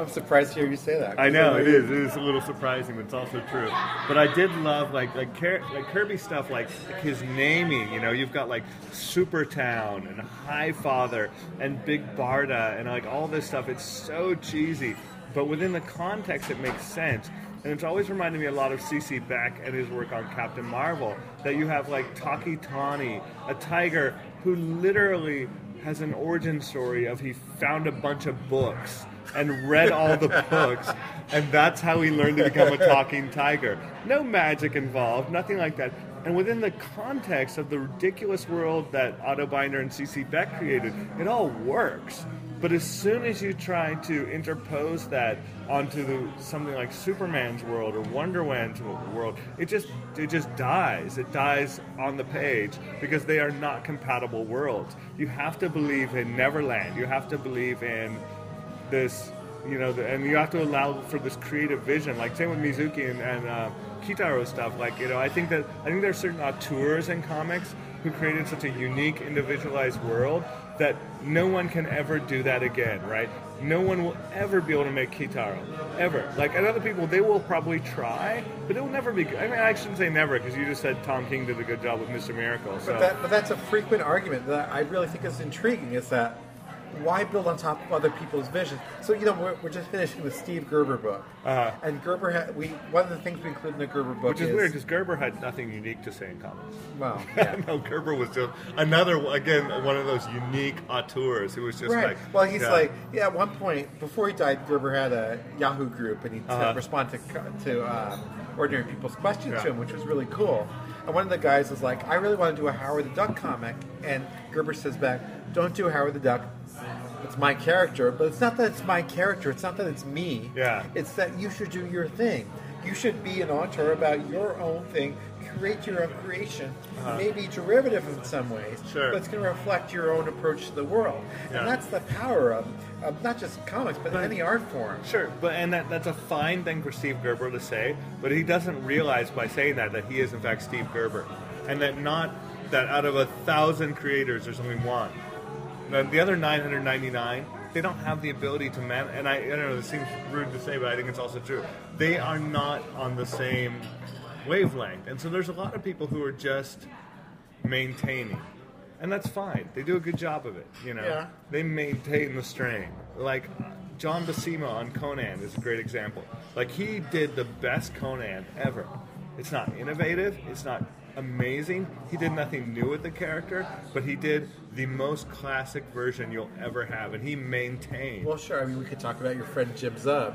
I'm surprised to hear you say that. I know it is. It is a little surprising, but it's also true. But I did love like like Ker- like Kirby stuff, like, like his naming. You know, you've got like Supertown and High Father and Big Barda and like all this stuff. It's so cheesy, but within the context, it makes sense. And it's always reminded me a lot of CC Beck and his work on Captain Marvel. That you have like Tawky Tawny, a tiger who literally has an origin story of he found a bunch of books and read all the books, and that's how he learned to become a talking tiger. No magic involved, nothing like that. And within the context of the ridiculous world that Otto Binder and C.C. Beck created, it all works. But as soon as you try to interpose that onto the, something like Superman's world or Wonder Woman's world, it just it just dies. It dies on the page because they are not compatible worlds. You have to believe in Neverland. You have to believe in this, you know, the, and you have to allow for this creative vision. Like same with Mizuki and, and uh, Kitaro stuff. Like you know, I think that I think there are certain auteurs in comics who created such a unique, individualized world that no one can ever do that again, right? No one will ever be able to make Kitaro, ever. Like, and other people, they will probably try, but it will never be good. I mean, I shouldn't say never, because you just said Tom King did a good job with Mr. Miracle. So, But, that, but that's a frequent argument that I really think is intriguing. Is that why build on top of other people's visions? So you know, we're, we're just finishing the Steve Gerber book, Uh-huh. and Gerber had we one of the things we include in the Gerber book which is weird, because Gerber had nothing unique to say in comics. well, yeah. no, Gerber was just another again one of those unique auteurs who was just Right. like. well, he's yeah. like, yeah. At one point, before he died, Gerber had a Yahoo group, and he'd uh, Uh-huh. respond to to uh, ordinary people's questions Yeah. to him, which was really cool. And one of the guys was like, I really want to do a Howard the Duck comic, and Gerber says back, Don't do Howard the Duck. It's my character, but it's not that it's my character. It's not that it's me. Yeah. It's that you should do your thing. You should be an author about your own thing. Create your own creation. Maybe derivative in some ways, Uh-huh. Sure. but it's going to reflect your own approach to the world. Yeah. And that's the power of, of not just comics, but, But- any art form. Sure, but and that, that's a fine thing for Steve Gerber to say, but he doesn't realize by saying that that he is in fact Steve Gerber, and that not that out of a thousand creators there's only one. The other 999, they don't have the ability to man. And I, I don't know, this seems rude to say, but I think it's also true. They are not on the same wavelength, and so there's a lot of people who are just maintaining. And that's fine. They do a good job of it, you know. Yeah. They maintain the strain. Like John Buscema on Conan is a great example. Like he did the best Conan ever. It's not innovative. It's not amazing. He did nothing new with the character, but he did the most classic version you'll ever have, and he maintained. Well, sure. I mean, we could talk about your friend Jim Zub.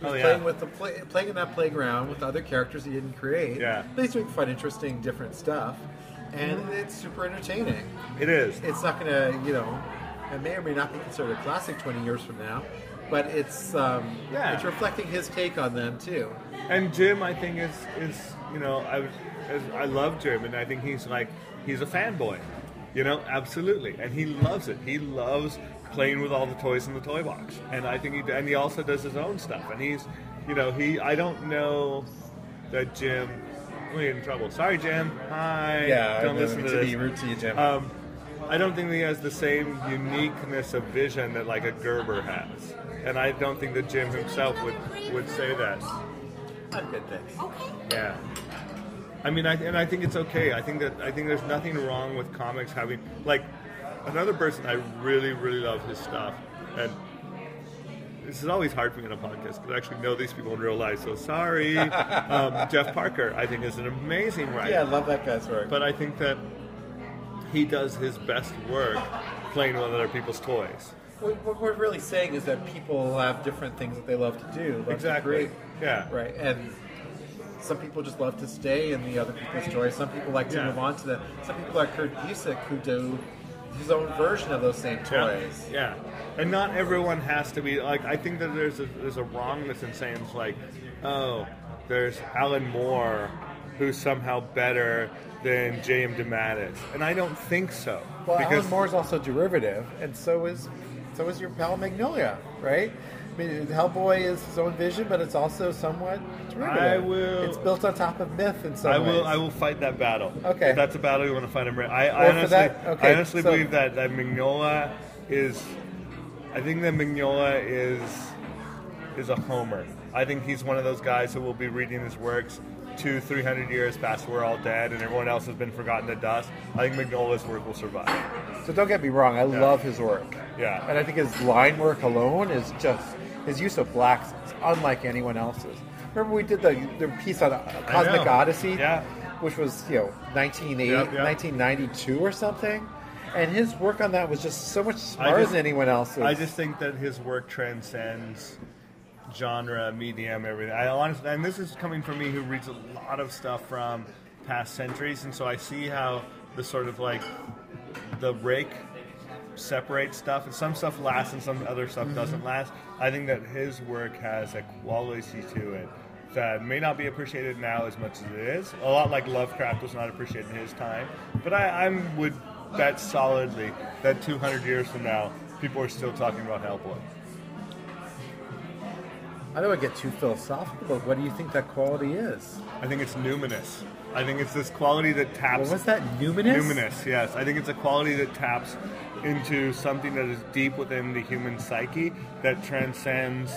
Who's Oh, yeah. playing with the play, playing in that playground with other characters he didn't create. Yeah. But he's doing fun, interesting, different stuff, and it's super entertaining. it is. It's not going to, you know, it may or may not be considered a classic 20 years from now, but it's um, Yeah. it's reflecting his take on them too. And Jim, I think is is you know I I love Jim, and I think he's like he's a fanboy, you know, absolutely, and he loves it. He loves playing with all the toys in the toy box, and I think he and he also does his own stuff, and he's you know he I don't know that Jim. We get in trouble. Sorry, Jim. Hi. Yeah, Don't listen to, this. rude to you, Jim. Um, I don't think he has the same uniqueness of vision that like a Gerber has, and I don't think that Jim himself would would say that. I'm good, thanks. Yeah. I mean, I, and I think it's okay. I think that I think there's nothing wrong with comics having like another person. I really, really love his stuff, and this is always hard for me on a podcast because I actually know these people in real life. So sorry, um, Jeff Parker. I think is an amazing writer. Yeah, I love that guy's work. but I think that he does his best work playing with other people's toys. What, what we're really saying is that people have different things that they love to do. Love Exactly. To Yeah. Right. And some people just love to stay in the other people's joy. Some people like to Yeah. move on to the. Some people like Kurt Busiek who do his own version of those same toys. Yeah. And not everyone has to be like. I think that there's a, there's a wrongness in saying it's like, oh, there's Alan Moore, who's somehow better than J.M. DeMatteis, and I don't think so. Well, because Alan Moore's also derivative, and so is so is your pal Mignola, right? I mean, Hellboy is his own vision, but it's also somewhat derivative. I will- It's built on top of myth in some I will. ways. I will fight that battle. Okay. If that's a battle you want to fight. I'm. I, I honestly, that- okay, I honestly so- believe that that Mignola is. I think that Mignola is is a homer. I think he's one of those guys who will be reading his works two, three hundred years past we're all dead and everyone else has been forgotten to dust. I think Mignola's work will survive. So don't get me wrong, I love his work. Yeah. And I think his line work alone is just his use of blacks is unlike anyone else's. Remember we did the, the piece on Cosmic. Odyssey, Yeah. which was you know 1980, Yep, yep. 1992 or something, and his work on that was just so much smarter just- than anyone else's. I just think that his work transcends genre, medium, everything. I honestly, and this is coming from me who reads a lot of stuff from past centuries, and so I see how the sort of like the rake separates stuff, and some stuff lasts and some other stuff mm-hmm. doesn't last. I think that his work has a quality to it that may not be appreciated now as much as it is. A lot like Lovecraft was not appreciated in his time, but I, I would bet solidly that 200 years from now, people are still talking about Hellboy. I don't want to get too philosophical, but what do you think that quality is? I think it's numinous. I think it's this quality that taps. What was that? Numinous. Numinous, yes. I think it's a quality that taps into something that is deep within the human psyche that transcends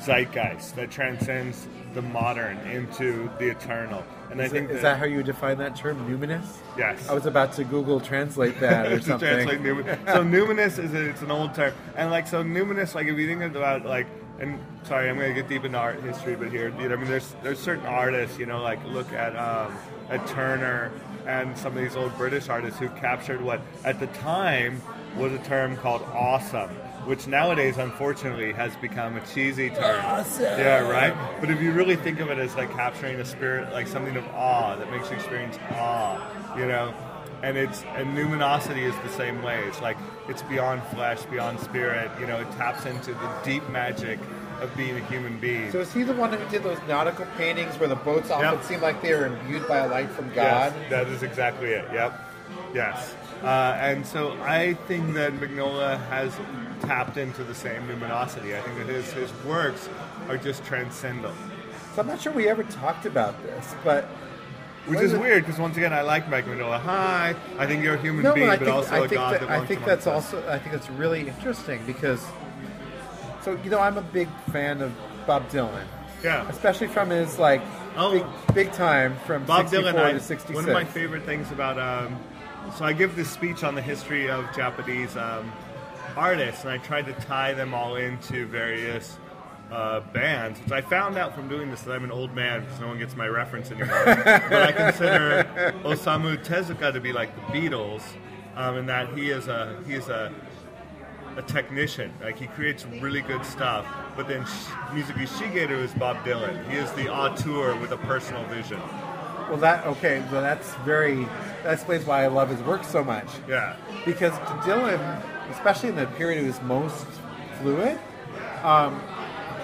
zeitgeist, that transcends the modern into the eternal. And I Is, think is that how you define that term, numinous? yes. I was about to Google translate that or something. translate numinous. So numinous is a, it's an old term, and like so numinous, like if you think about like, and sorry, I'm gonna get deep into art history, but here, you know, I mean, there's there's certain artists, you know, like look at um, at Turner and some of these old British artists who captured what at the time was a term called awesome. Which nowadays, unfortunately, has become a cheesy term. Awesome. Yeah, right. But if you really think of it as like capturing a spirit, like something of awe that makes you experience awe, you know, and it's and numinosity is the same way. It's like it's beyond flesh, beyond spirit. You know, it taps into the deep magic of being a human being. So is he the one who did those nautical paintings where the boats often Yep. seem like they are imbued by a light from God? Yes, that is exactly it. Yep. Yes. Uh, and so I think that Mignola has tapped into the same numinosity. I think that his, his works are just transcendent. So I'm not sure we ever talked about this, but Which is weird because once again, I like Mike Mignola. Hi, I think you're a human no, being, but I but think also I a think god that, that I think that's also I think that's really interesting because so you know I'm a big fan of Bob Dylan, Yeah. especially from his like Oh. big big time from Bob 64 Dylan, I, to 66. one of my favorite things about. Um, so I give this speech on the history of Japanese um, artists, and I tried to tie them all into various uh, bands, which I found out from doing this that I'm an old man because no one gets my reference anymore. but I consider Osamu Tezuka to be like the Beatles, um, in that he is a he is a a technician. Like he creates really good stuff. But then Sh- Mizuki Shigeru is Bob Dylan. He is the auteur with a personal vision. Well, that okay. Well, that's very. That explains why I love his work so much. Yeah. Because Dylan, especially in the period he was most fluid, um,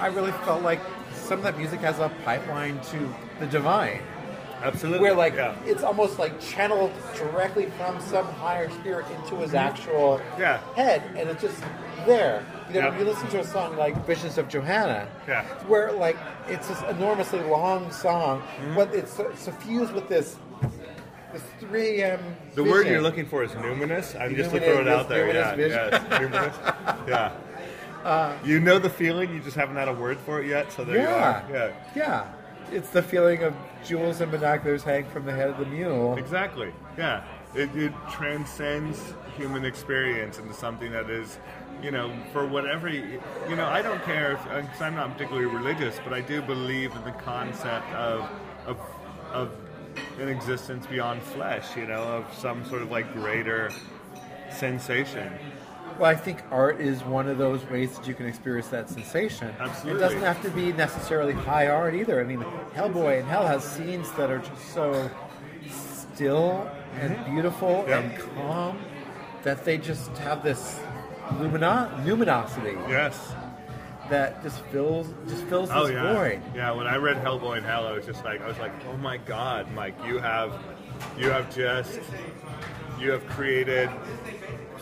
I really felt like some of that music has a pipeline to the divine, Absolutely. where like yeah. it's almost like channeled directly from some higher spirit into his actual Mm-hmm. Yeah. head, and it's just there. You know, when you listen to a song like "Visions of Johanna," Yeah. where like it's this enormously long song, Mm-hmm. but it's suffused with this this 3 a.m. The word you're looking for is numinous. I'm just to throw it out there. numinous Yeah, vision. yes, numinous. Yeah. Uh, you know the feeling, you just haven't had a word for it yet. So there Yeah. you are. Yeah, Yeah. It's the feeling of jewels and binoculars hang from the head of the mule. exactly. Yeah, it, it transcends human experience into something that is, you know, for whatever. You you know, I don't care because I'm not particularly religious, but I do believe in the concept of of of an existence beyond flesh. You know, of some sort of like greater sensation. Well, I think art is one of those ways that you can experience that sensation. Absolutely. It doesn't have to be necessarily high art either. I mean, Hellboy and Hell has scenes that are just so still and mm-hmm. beautiful Yep. and calm that they just have this lumino- luminosity Yes. that just fills just fills oh, this Oh yeah, void. yeah. When I read Hellboy and Hell, I was just like, I was like, oh my god, Mike, you have, you have just, you have created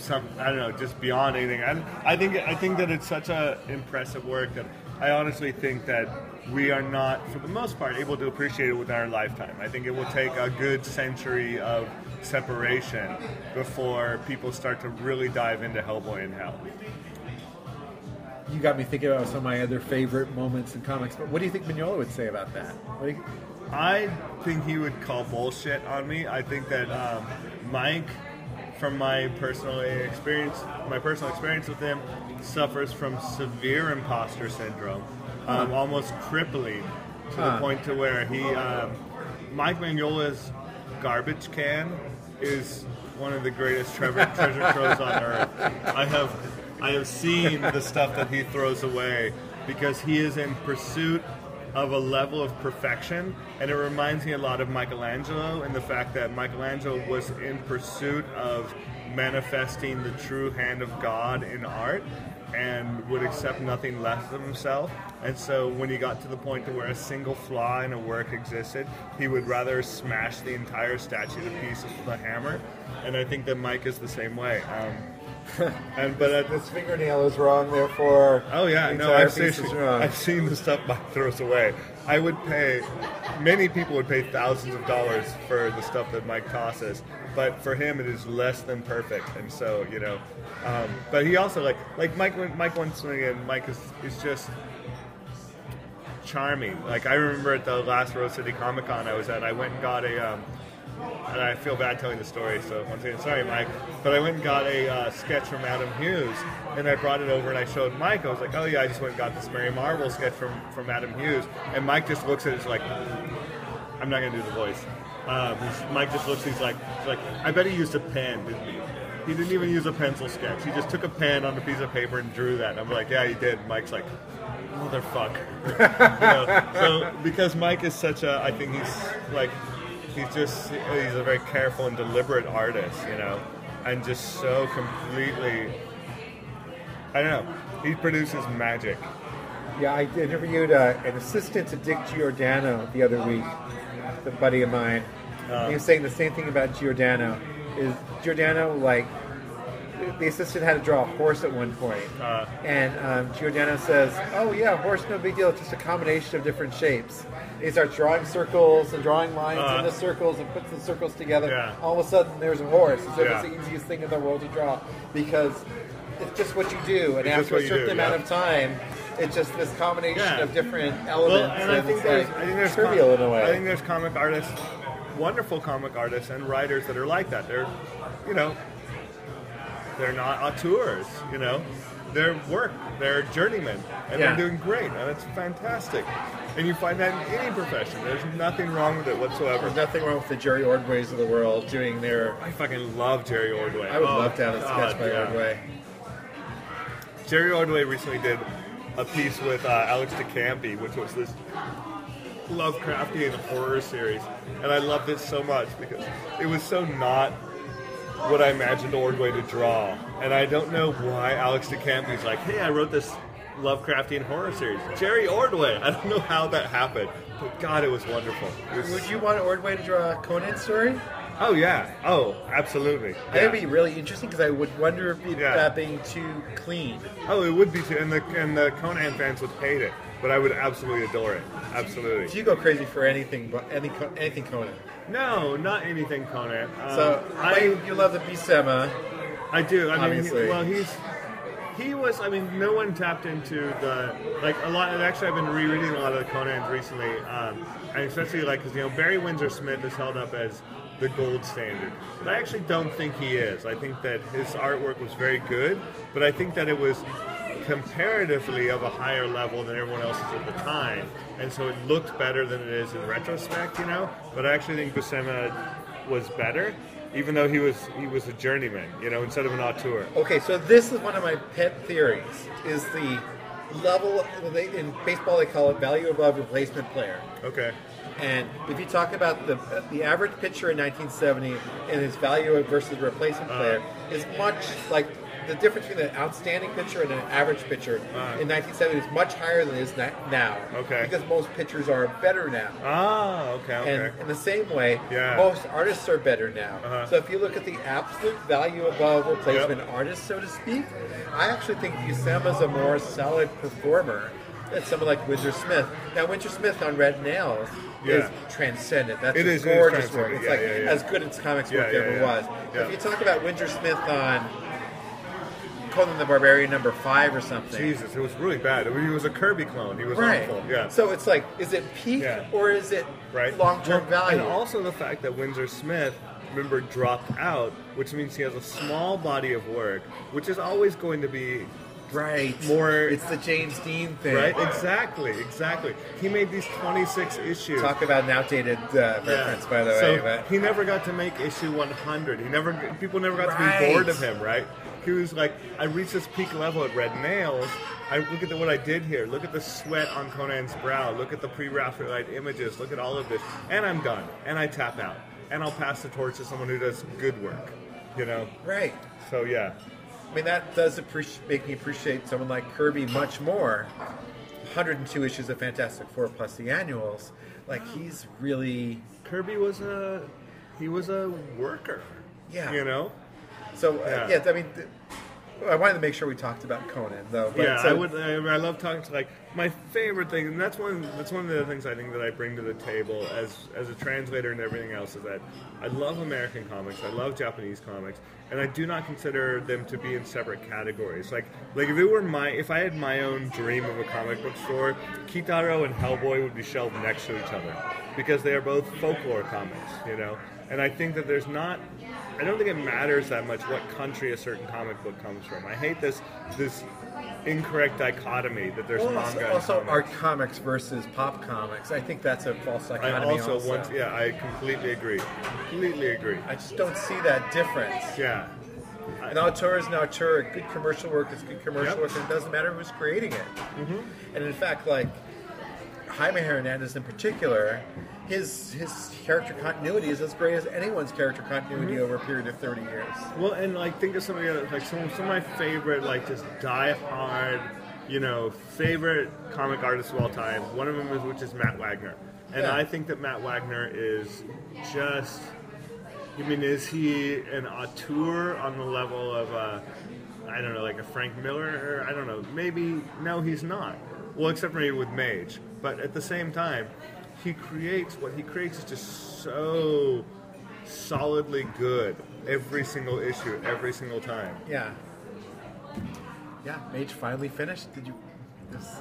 some, I don't know, just beyond anything. And I think, I think that it's such a impressive work that I honestly think that we are not, for the most part, able to appreciate it within our lifetime. I think it will take a good century of separation before people start to really dive into Hellboy and Hell. You got me thinking about some of my other favorite moments in comics. But what do you think Mignola would say about that? You, I think he would call bullshit on me. I think that um, Mike, from my personal experience, my personal experience with him, suffers from severe imposter syndrome, um, almost crippling, to the point to where he, um, Mike Mignola's garbage can is one of the greatest treasure, treasure troves on earth. I have, I have seen the stuff that he throws away because he is in pursuit of a level of perfection, and it reminds me a lot of Michelangelo and the fact that Michelangelo was in pursuit of manifesting the true hand of God in art and would accept nothing less of himself. And so when he got to the point to where a single flaw in a work existed, he would rather smash the entire statue to pieces with a hammer. And I think that Mike is the same way. Um, and but at, this fingernail is wrong, therefore. Oh yeah, no, I've seen. I've seen the stuff Mike throws away. I would pay, many people would pay thousands of dollars for the stuff that Mike tosses, but for him it is less than perfect, and so you know. Um, but he also like like Mike Mike once again Mike is is just charming. Like I remember at the last Rose City Comic Con I was at, I went and got a. Um, and I feel bad telling the story, so once again, sorry, Mike. But I went and got a uh, sketch from Adam Hughes, and I brought it over and I showed Mike. I was like, "Oh yeah, I just went and got this Mary Marvel sketch from from Adam Hughes," and Mike just looks at it he's like, "I'm not gonna do the voice." Um, Mike just looks. He's like, he's like, "I bet he used a pen, didn't he?" He didn't even use a pencil sketch. He just took a pen on a piece of paper and drew that. I'm like, "Yeah, he did." Mike's like, "Motherfucker." you know, so because Mike is such a, I think he's like, he's just he's a very careful and deliberate artist, you know, and just so completely. I don't know. He produces magic. Yeah, I interviewed uh, an assistant to Dick Giordano the other week, a buddy of mine. he was saying the same thing about Giordano. Is Giordano like the assistant had to draw a horse at one point, Uh. and um, Giordano says, "Oh yeah, horse, no big deal. It's just a combination of different shapes." He starts drawing circles and drawing lines Uh. the circles and puts the circles together. Yeah. All of a sudden, there's a horse. So Yeah. it's the easiest thing in the world to draw because it's just what you do, and It's after a certain do, amount yeah. of time, it's just this combination Yeah. of different elements. Well, elements. and I think there's, like I think there's trivial com- in a way. I think there's comic artists, wonderful comic artists and writers that are like that. They're, you know, they're not auteurs, you know. their work. They're journeymen, and Yeah. they're doing great, and it's fantastic. And you find that in any profession. There's nothing wrong with it whatsoever. There's nothing wrong with the Jerry Ordways of the world doing their. I fucking love Jerry Ordway. I would Oh, love to have a sketch God, by yeah. Ordway. Jerry Ordway recently did a piece with uh, Alex DeCampi, which was this Lovecraftian horror series, and I loved it so much because it was so not what I imagined Ordway to draw, and I don't know why Alex DeCampi's like, "Hey, I wrote this Lovecraftian horror series." Jerry Ordway. I don't know how that happened, but God, it was wonderful. It was- Would you want Ordway to draw a Conan story? Oh yeah. Oh, absolutely. Yeah. it'd be really interesting because I would wonder if Yeah. that being too clean. Oh, it would be too, and the and the Conan fans would hate it, but I would absolutely adore it. Absolutely. So you go crazy for anything, but any anything Conan. No, not anything Conan. Um, So I you, you love the Buscema. I do. I mean, obviously. well, he's he was. I mean, no one tapped into the like a lot. And actually, I've been rereading a lot of the Conan's recently, um, and especially like because you know Barry Windsor Smith is held up as the gold standard. But I actually don't think he is. I think that his artwork was very good, but I think that it was comparatively of a higher level than everyone else's at the time, and so it looked better than it is in retrospect, you know. But I actually think Buscema was better, even though he was he was a journeyman, you know, instead of an auteur. Okay, so this is one of my pet theories: is the level well, they, in baseball they call it value above replacement player. Okay. And if you talk about the the average pitcher in 1970 and his value versus replacement Uh. player is much like the difference between an outstanding pitcher and an average pitcher Uh. in 1970 is much higher than it is now. Okay. Because most pitchers are better now. Ah, okay, okay. And in the same way, Yeah. most artists are better now. Uh-huh. So if you look at the absolute value above replacement Yep. artist, so to speak, I actually think Buscema's a more solid performer than someone like Windsor Smith. Now, Windsor Smith on Red Nails is transcendent. That's It is- it is gorgeous work. It's Yeah, like yeah, yeah. as good as comics Yeah, work yeah, ever yeah. was. Yeah. If you talk about Windsor Smith on Conan the Barbarian number five or something. Jesus, it was really bad. I mean, he was a Kirby clone. He was Right. awful. Yeah. So it's like, is it peak Yeah. or is it right? long-term Well, value? And also the fact that Windsor Smith, remember, dropped out, which means he has a small body of work, which is always going to be right. more- It's the James Dean thing. right. Exactly, exactly. He made these 26 issues. Talk about an outdated uh, reference, by the way. So but he never got to make issue 100. He never, people never got to be bored of him, right? He was like, I reached this peak level at Red Nails. I look at the, what I did here. Look at the sweat on Conan's brow. Look at the pre-Raphaelite images. Look at all of this, and I'm done. And I tap out, and I'll pass the torch to someone who does good work. You know. right. So yeah, I mean, that does appreci- make me appreciate someone like Kirby much more. 102 issues of Fantastic Four plus the annuals. Like, he's really. Kirby was a he was a worker. Yeah. You know. So, uh, Yeah. yeah, I mean, th- I wanted to make sure we talked about Conan, though. But yeah, so- I would. I, I love talking to like my favorite thing, and that's one. That's one of the things I think that I bring to the table as as a translator and everything else is that I love American comics. I love Japanese comics, and I do not consider them to be in separate categories. Like like if it were my if I had my own dream of a comic book store, Kitaro and Hellboy would be shelved next to each other because they are both folklore comics. You know, and I think that there's not. I don't think it matters that much what country a certain comic book comes from. I hate this this incorrect dichotomy that there's Well, manga also, also art comics versus pop comics. I think that's a false I dichotomy. also, want, yeah, I completely agree. Completely agree. I just don't see that difference. Yeah, An auteur is an auteur. Good commercial work is good commercial Yep. work, and it doesn't matter who's creating it. Mm-hmm. And in fact, like Jaime Hernandez in particular, his his character continuity is as great as anyone's character continuity Mm-hmm. over a period of thirty years. Well, and like think of some of the other, like some some of my favorite, like just die hard, you know, favorite comic artists of all time. One of them is which is Matt Wagner, and Yeah. I think that Matt Wagner is just. I mean, is he an auteur on the level of, uh, I don't know, like a Frank Miller? Or I don't know. Maybe no, he's not. Well, except maybe with Mage. But at the same time, he creates what he creates is just so solidly good every single issue, every single time. Yeah. Yeah, Mage finally finished. Did you?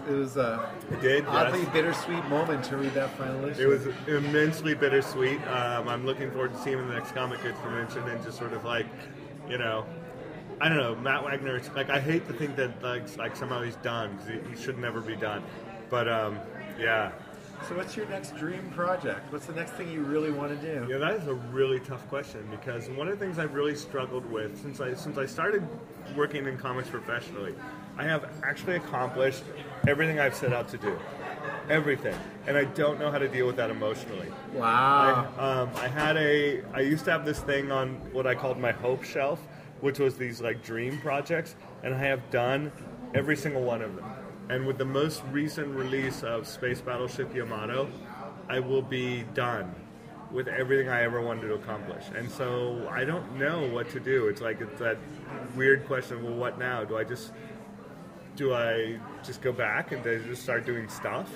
It was a It did, oddly yes. bittersweet moment to read that final issue. It was immensely bittersweet. Um, I'm looking forward to seeing him in the next comic convention and just sort of like, you know, I don't know, Matt Wagner. It's like I hate to think that like like somehow he's done because he, he should never be done. But um, yeah, So, what's your next dream project? What's the next thing you really want to do? Yeah, that is a really tough question because one of the things I've really struggled with since I since I started working in comics professionally, I have actually accomplished everything I've set out to do, everything, and I don't know how to deal with that emotionally. I, Wow. um, I had a I used to have this thing on what I called my hope shelf, which was these like dream projects, and I have done every single one of them. And with the most recent release of Space Battleship Yamato, I will be done with everything I ever wanted to accomplish. And so I don't know what to do. It's like it's that weird question. Well, what now? Do I just do I just go back and just start doing stuff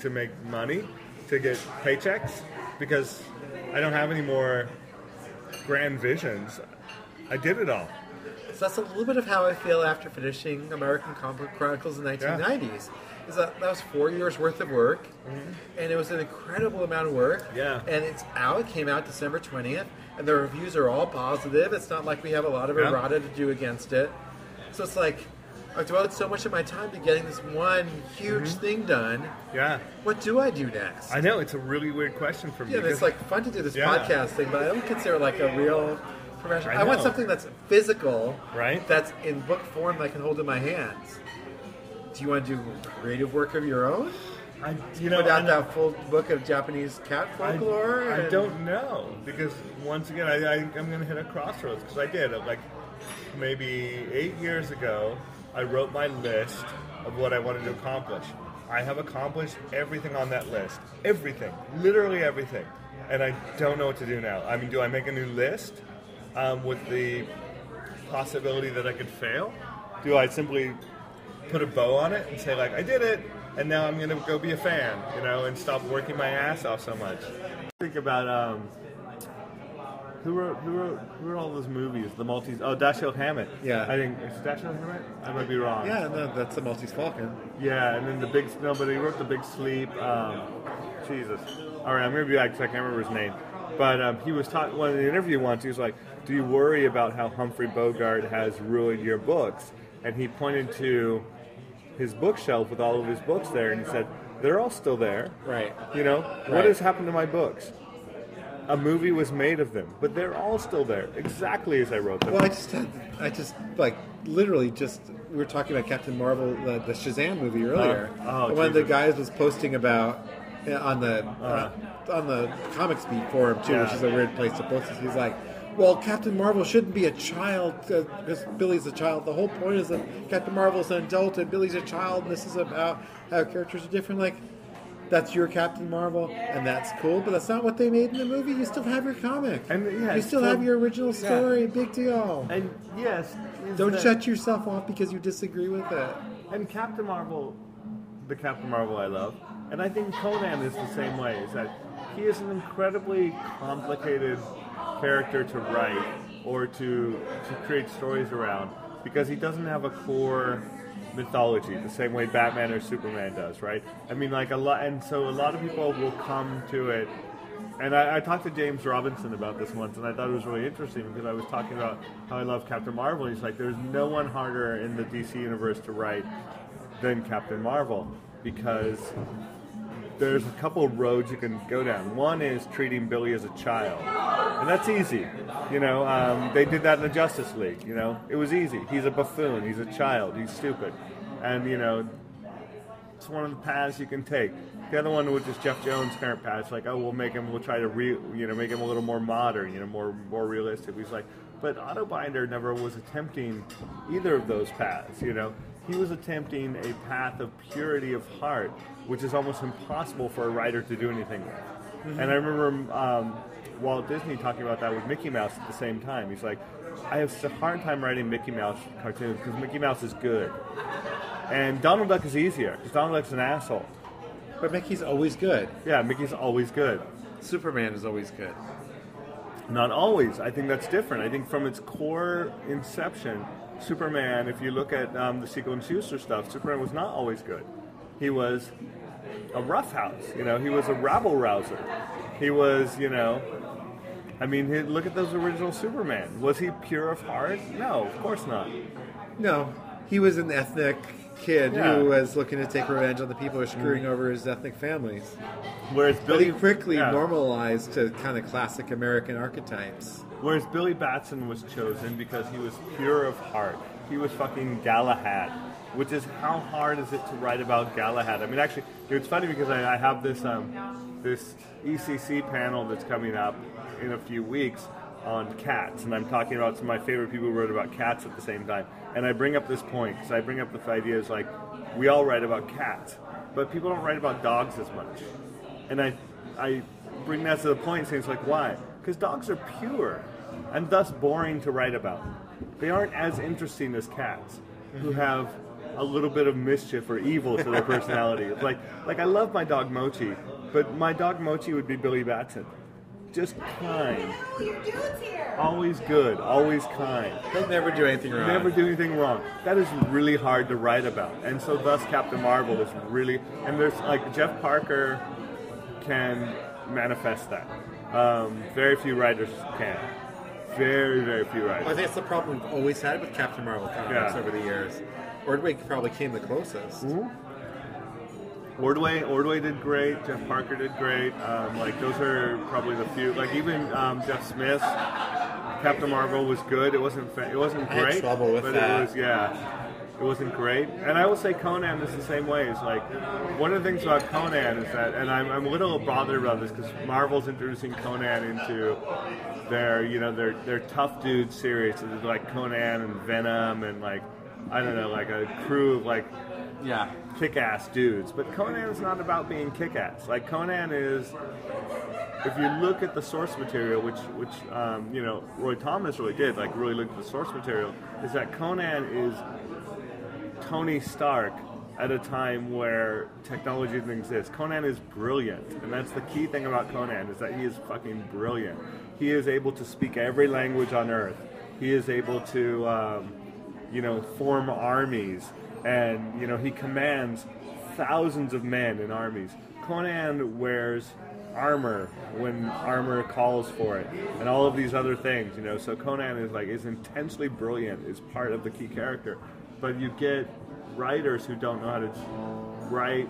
to make money to get paychecks because I don't have any more grand visions. I did it all. So that's a little bit of how I feel after finishing American Comic Chronicles in the 1990s. Is that that was four years worth of work, and it was an incredible amount of work. Mm-hmm. Yeah. And it's out. It came out December 20th, and the reviews are all positive. It's not like we have a lot of Yeah. errata to do against it. So it's like I've devoted so much of my time to getting this one huge thing done. Yeah, What do I do next? Mm-hmm. I know it's a really weird question for me. Yeah, it's like fun to do this Yeah. podcast thing, but I don't consider it like a real professional. I I, want something that's physical, Right. That's in book form that I can hold in my hands. Do you want to do creative work of your own? I, you know, Put out that full book of Japanese cat I, folklore? I and- don't know because once again, I, I, I'm going to hit a crossroads because I did like maybe eight years ago. I wrote my list of what I wanted to accomplish. I have accomplished everything on that list, everything, literally everything, and I don't know what to do now. I mean, do I make a new list um, with the possibility that I could fail? Do I simply put a bow on it and say like I did it, and now I'm gonna go be a fan, you know, and stop working my ass off so much. Think about um, who wrote who wrote who wrote all those movies? The Maltese. Oh, Dashiell Hammett. Yeah. I think is Dashiell Hammett. I might be wrong. Yeah, no, that's the Maltese Falcon. Yeah, and then the big no, but he wrote the Big Sleep. Um, Jesus. All right, I'm gonna be back 'cause I can't remember his name. But um, he was taught one in the interview once. He was like, "Do you worry about how Humphrey Bogart has ruined your books?" And he pointed to his bookshelf with all of his books there, and he said, "They're all still there. Right. You know what has happened to my books? A movie was made of them, but they're all still there, exactly as I wrote them." Well, I just had, I just like literally just we were talking about Captain Marvel, the, the Shazam movie earlier. Oh, oh, one of the guys was posting about uh, on the uh, on the comics beat forum too, which is a weird place to post this. He's like, "Well, Captain Marvel shouldn't be a child uh, because Billy's a child. The whole point is that Captain Marvel's an adult and Billy's a child, and this is about how characters are different." Like. That's your Captain Marvel, and that's cool, but that's not what they made in the movie. You still have your comic. And, yeah, you still still- have your original story. Big deal. and yes, Don't that- shut yourself off because you disagree with it. And Captain Marvel, the Captain Marvel I love, and I think Conan is the same way. Is that he is an incredibly complicated character to write or to to create stories around because he doesn't have a core mythology the same way Batman or Superman does, right? I mean, like a lot, and so a lot of people will come to it and I, I talked to James Robinson about this once, and I thought it was really interesting because I was talking about how I love Captain Marvel. He's like, there's no one harder in the DC universe to write than Captain Marvel because there's a couple of roads you can go down. One is treating Billy as a child, and that's easy. You know, um, they did that in the Justice League. You know, it was easy. He's a buffoon. He's a child. He's stupid, and you know, it's one of the paths you can take. The other one, which is Geoff Johns' current path, it's like, oh, we'll make him, we'll try to re, you know, make him a little more modern, you know, more more realistic. He's like, but Otto Binder never was attempting either of those paths. You know, he was attempting a path of purity of heart, which is almost impossible for a writer to do anything with. And I remember um, Walt Disney talking about that with Mickey Mouse at the same time. He's like, I have a hard time writing Mickey Mouse cartoons because Mickey Mouse is good. And Donald Duck is easier because Donald Duck's an asshole. But Mickey's always good. Yeah, Mickey's always good. Superman is always good. Not always. I think that's different. I think from its core inception, Superman, if you look at um, the and Schuster stuff, Superman was not always good. He was a roughhouse. You know, he was a rabble rouser. He was, you know, I mean, look at those original Superman. Was he pure of heart? No, of course not. No, he was an ethnic kid Yeah. who was looking to take revenge on the people who are screwing over his ethnic families. Whereas But Billy he quickly yeah. normalized to kind of classic American archetypes. Whereas Billy Batson was chosen because he was pure of heart. He was fucking Galahad, which is how hard is it to write about Galahad? I mean, actually, it's funny because I, I have this um, this ECC panel that's coming up in a few weeks on cats, and I'm talking about some of my favorite people who wrote about cats at the same time. And I bring up this point because I bring up the idea is like we all write about cats, but people don't write about dogs as much. And I, I bring that to the point saying it's like, why? Because dogs are pure and thus boring to write about. They aren't as interesting as cats, who have a little bit of mischief or evil to their personality. It's like, like I love my dog Mochi, but my dog Mochi would be Billy Batson. Just kind, your dude's here. always good, always kind. He'll never do anything wrong. Never do anything wrong. That is really hard to write about, and so thus Captain Marvel is really. And there's like Jeff Parker can manifest that. Um, very few writers can. Very, very few Well, I think it's the problem we've always had with Captain Marvel comics Yeah. over the years. Ordway probably came the closest. Ordway, Ordway did great. Jeff Parker did great. Um, like those are probably the few. Like even um, Jeff Smith, Captain Marvel was good. It wasn't. Fa- it wasn't I had great. trouble with but that. it was yeah. It wasn't great, and I will say Conan is the same way. It's like one of the things about Conan is that, and I'm, I'm a little bothered about this because Marvel's introducing Conan into their, you know, their their tough dude series. So like Conan and Venom and like I don't know, like a crew of like Yeah. kick-ass dudes. But Conan is not about being kick-ass. Like Conan is, if you look at the source material, which which um, you know Roy Thomas really did, like really look at the source material, is that Conan is Tony Stark at a time where technology didn't exist. Conan is brilliant, and that's the key thing about Conan is that he is fucking brilliant. He is able to speak every language on Earth. He is able to, um, you know, form armies, and you know he commands thousands of men in armies. Conan wears armor when armor calls for it, and all of these other things. You know, so Conan is like is intensely brilliant. Is part of the key character, but you get writers who don't know how to write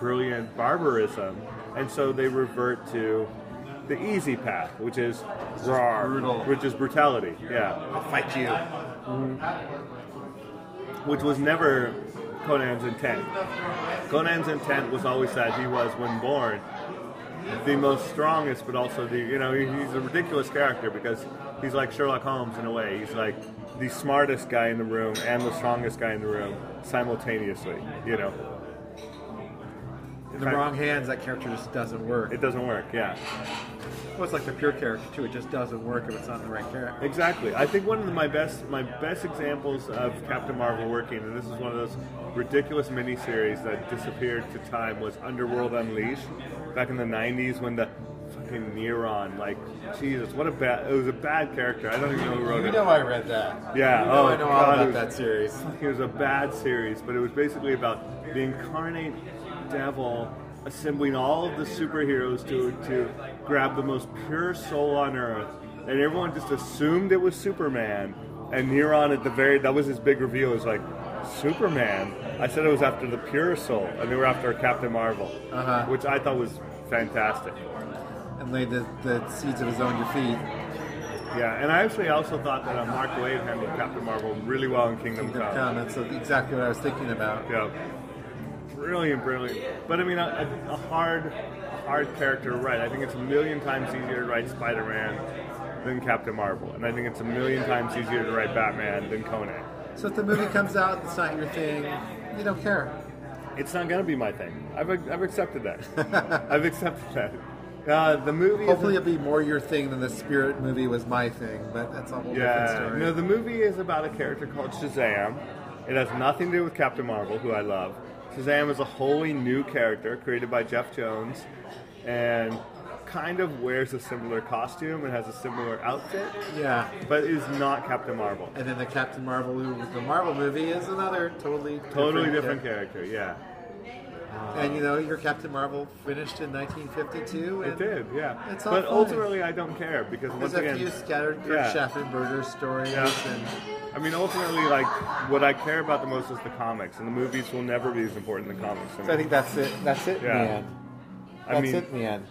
brilliant barbarism, and so they revert to the easy path, which is rawr, which is brutality. Yeah, I'll fight you. Mm-hmm. which was never Conan's intent. Conan's intent was always that he was, when born, the most strongest, but also the you know he- he's a ridiculous character because he's like Sherlock Holmes in a way. He's like the smartest guy in the room and the strongest guy in the room simultaneously. You know, In the wrong hands, that character just doesn't work. it doesn't work. Yeah. Well, it's like the pure character too. It just doesn't work if it's not the right character. Exactly. I think one of the, my best my best examples of Captain Marvel working, and this is one of those ridiculous miniseries that disappeared to time, was Underworld Unleashed back in the '90s when the fucking Neron, like Jesus, what a bad it was a bad character. I don't even know who wrote You it. know I read that. Yeah, You know oh, I know all God, it about was- that series. It was a bad series, but it was basically about the incarnate devil assembling all of the superheroes to to grab the most pure soul on earth, and everyone just assumed it was Superman. And Neron at the very that was his big reveal. It was like Superman. I said it was after the pure soul, and they were after Captain Marvel, Uh-huh. which I thought was fantastic. And laid the, the seeds of his own defeat. Yeah, and I actually also thought that uh, Mark Waid handled Captain Marvel really well in Kingdom, Kingdom Come. Come. That's exactly what I was thinking about. Yeah. Brilliant, brilliant. But I mean, a, a, a hard, a hard character to write. I think it's a million times easier to write Spider-Man than Captain Marvel, and I think it's a million times easier to write Batman than Conan. So if the movie comes out, it's not your thing. You don't care. It's not gonna be my thing. I've, I've accepted that. I've accepted that. Uh, the movie. Hopefully, it'll be more your thing than the Spirit movie was my thing. But that's a whole different Yeah, story. no, the movie is about a character called Shazam. It has nothing to do with Captain Marvel, who I love. Shazam is a wholly new character created by Geoff Johns and kind of wears a similar costume and has a similar outfit, yeah. but is not Captain Marvel. And then the Captain Marvel, who- was the Marvel movie, is another totally Totally different character. character, yeah. And you know, your Captain Marvel finished in 1952. And It did, yeah. It's all but fine. ultimately, I don't care because There's once a again, few scattered Kurt yeah. Schaffenberger stories, Yeah. and I mean, ultimately, like what I care about the most is the comics, and the movies will never be as important as the comics. to so I think that's it. That's it Yeah. in the end. I That's mean, it in the end.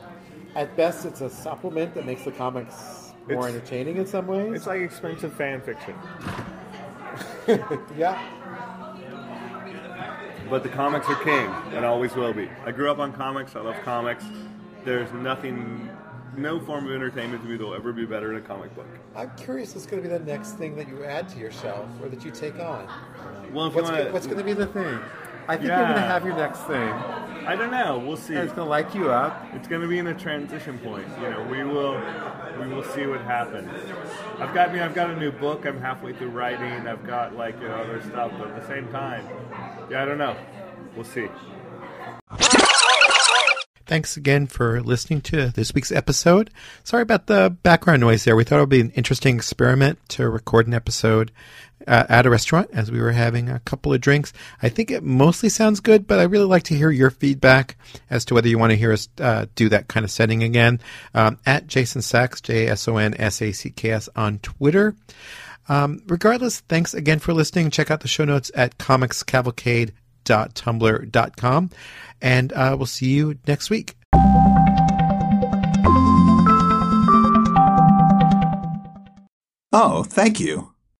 At best, it's a supplement that makes the comics more entertaining in some ways. it's like expensive fan fiction, yeah. But the comics are king and always will be. I grew up on comics. I love comics. There's nothing, no form of entertainment to me that will ever be better than a comic book. I'm curious what's going to be the next thing that you add to yourself or that you take on. Well, What's, go- want what's going to be the thing? I think Yeah. you're going to have your next thing. I don't know. We'll see. And it's going to light you up. It's going to be in a transition point. You know, we will we will see what happens. I've got I mean, I've got a new book. I'm halfway through writing. I've got like you know other stuff, but at the same time, yeah, I don't know. We'll see. Thanks again for listening to this week's episode. Sorry about the background noise there. We thought it would be an interesting experiment to record an episode uh, at a restaurant as we were having a couple of drinks. I think it mostly sounds good, but I really like to hear your feedback as to whether you want to hear us uh, do that kind of setting again. Um, at Jason Sacks, J S O N S A C K S on Twitter. Um, regardless, thanks again for listening. Check out the show notes at comicscavalcade.tumblr.com, and uh, we'll see you next week. Oh, thank you.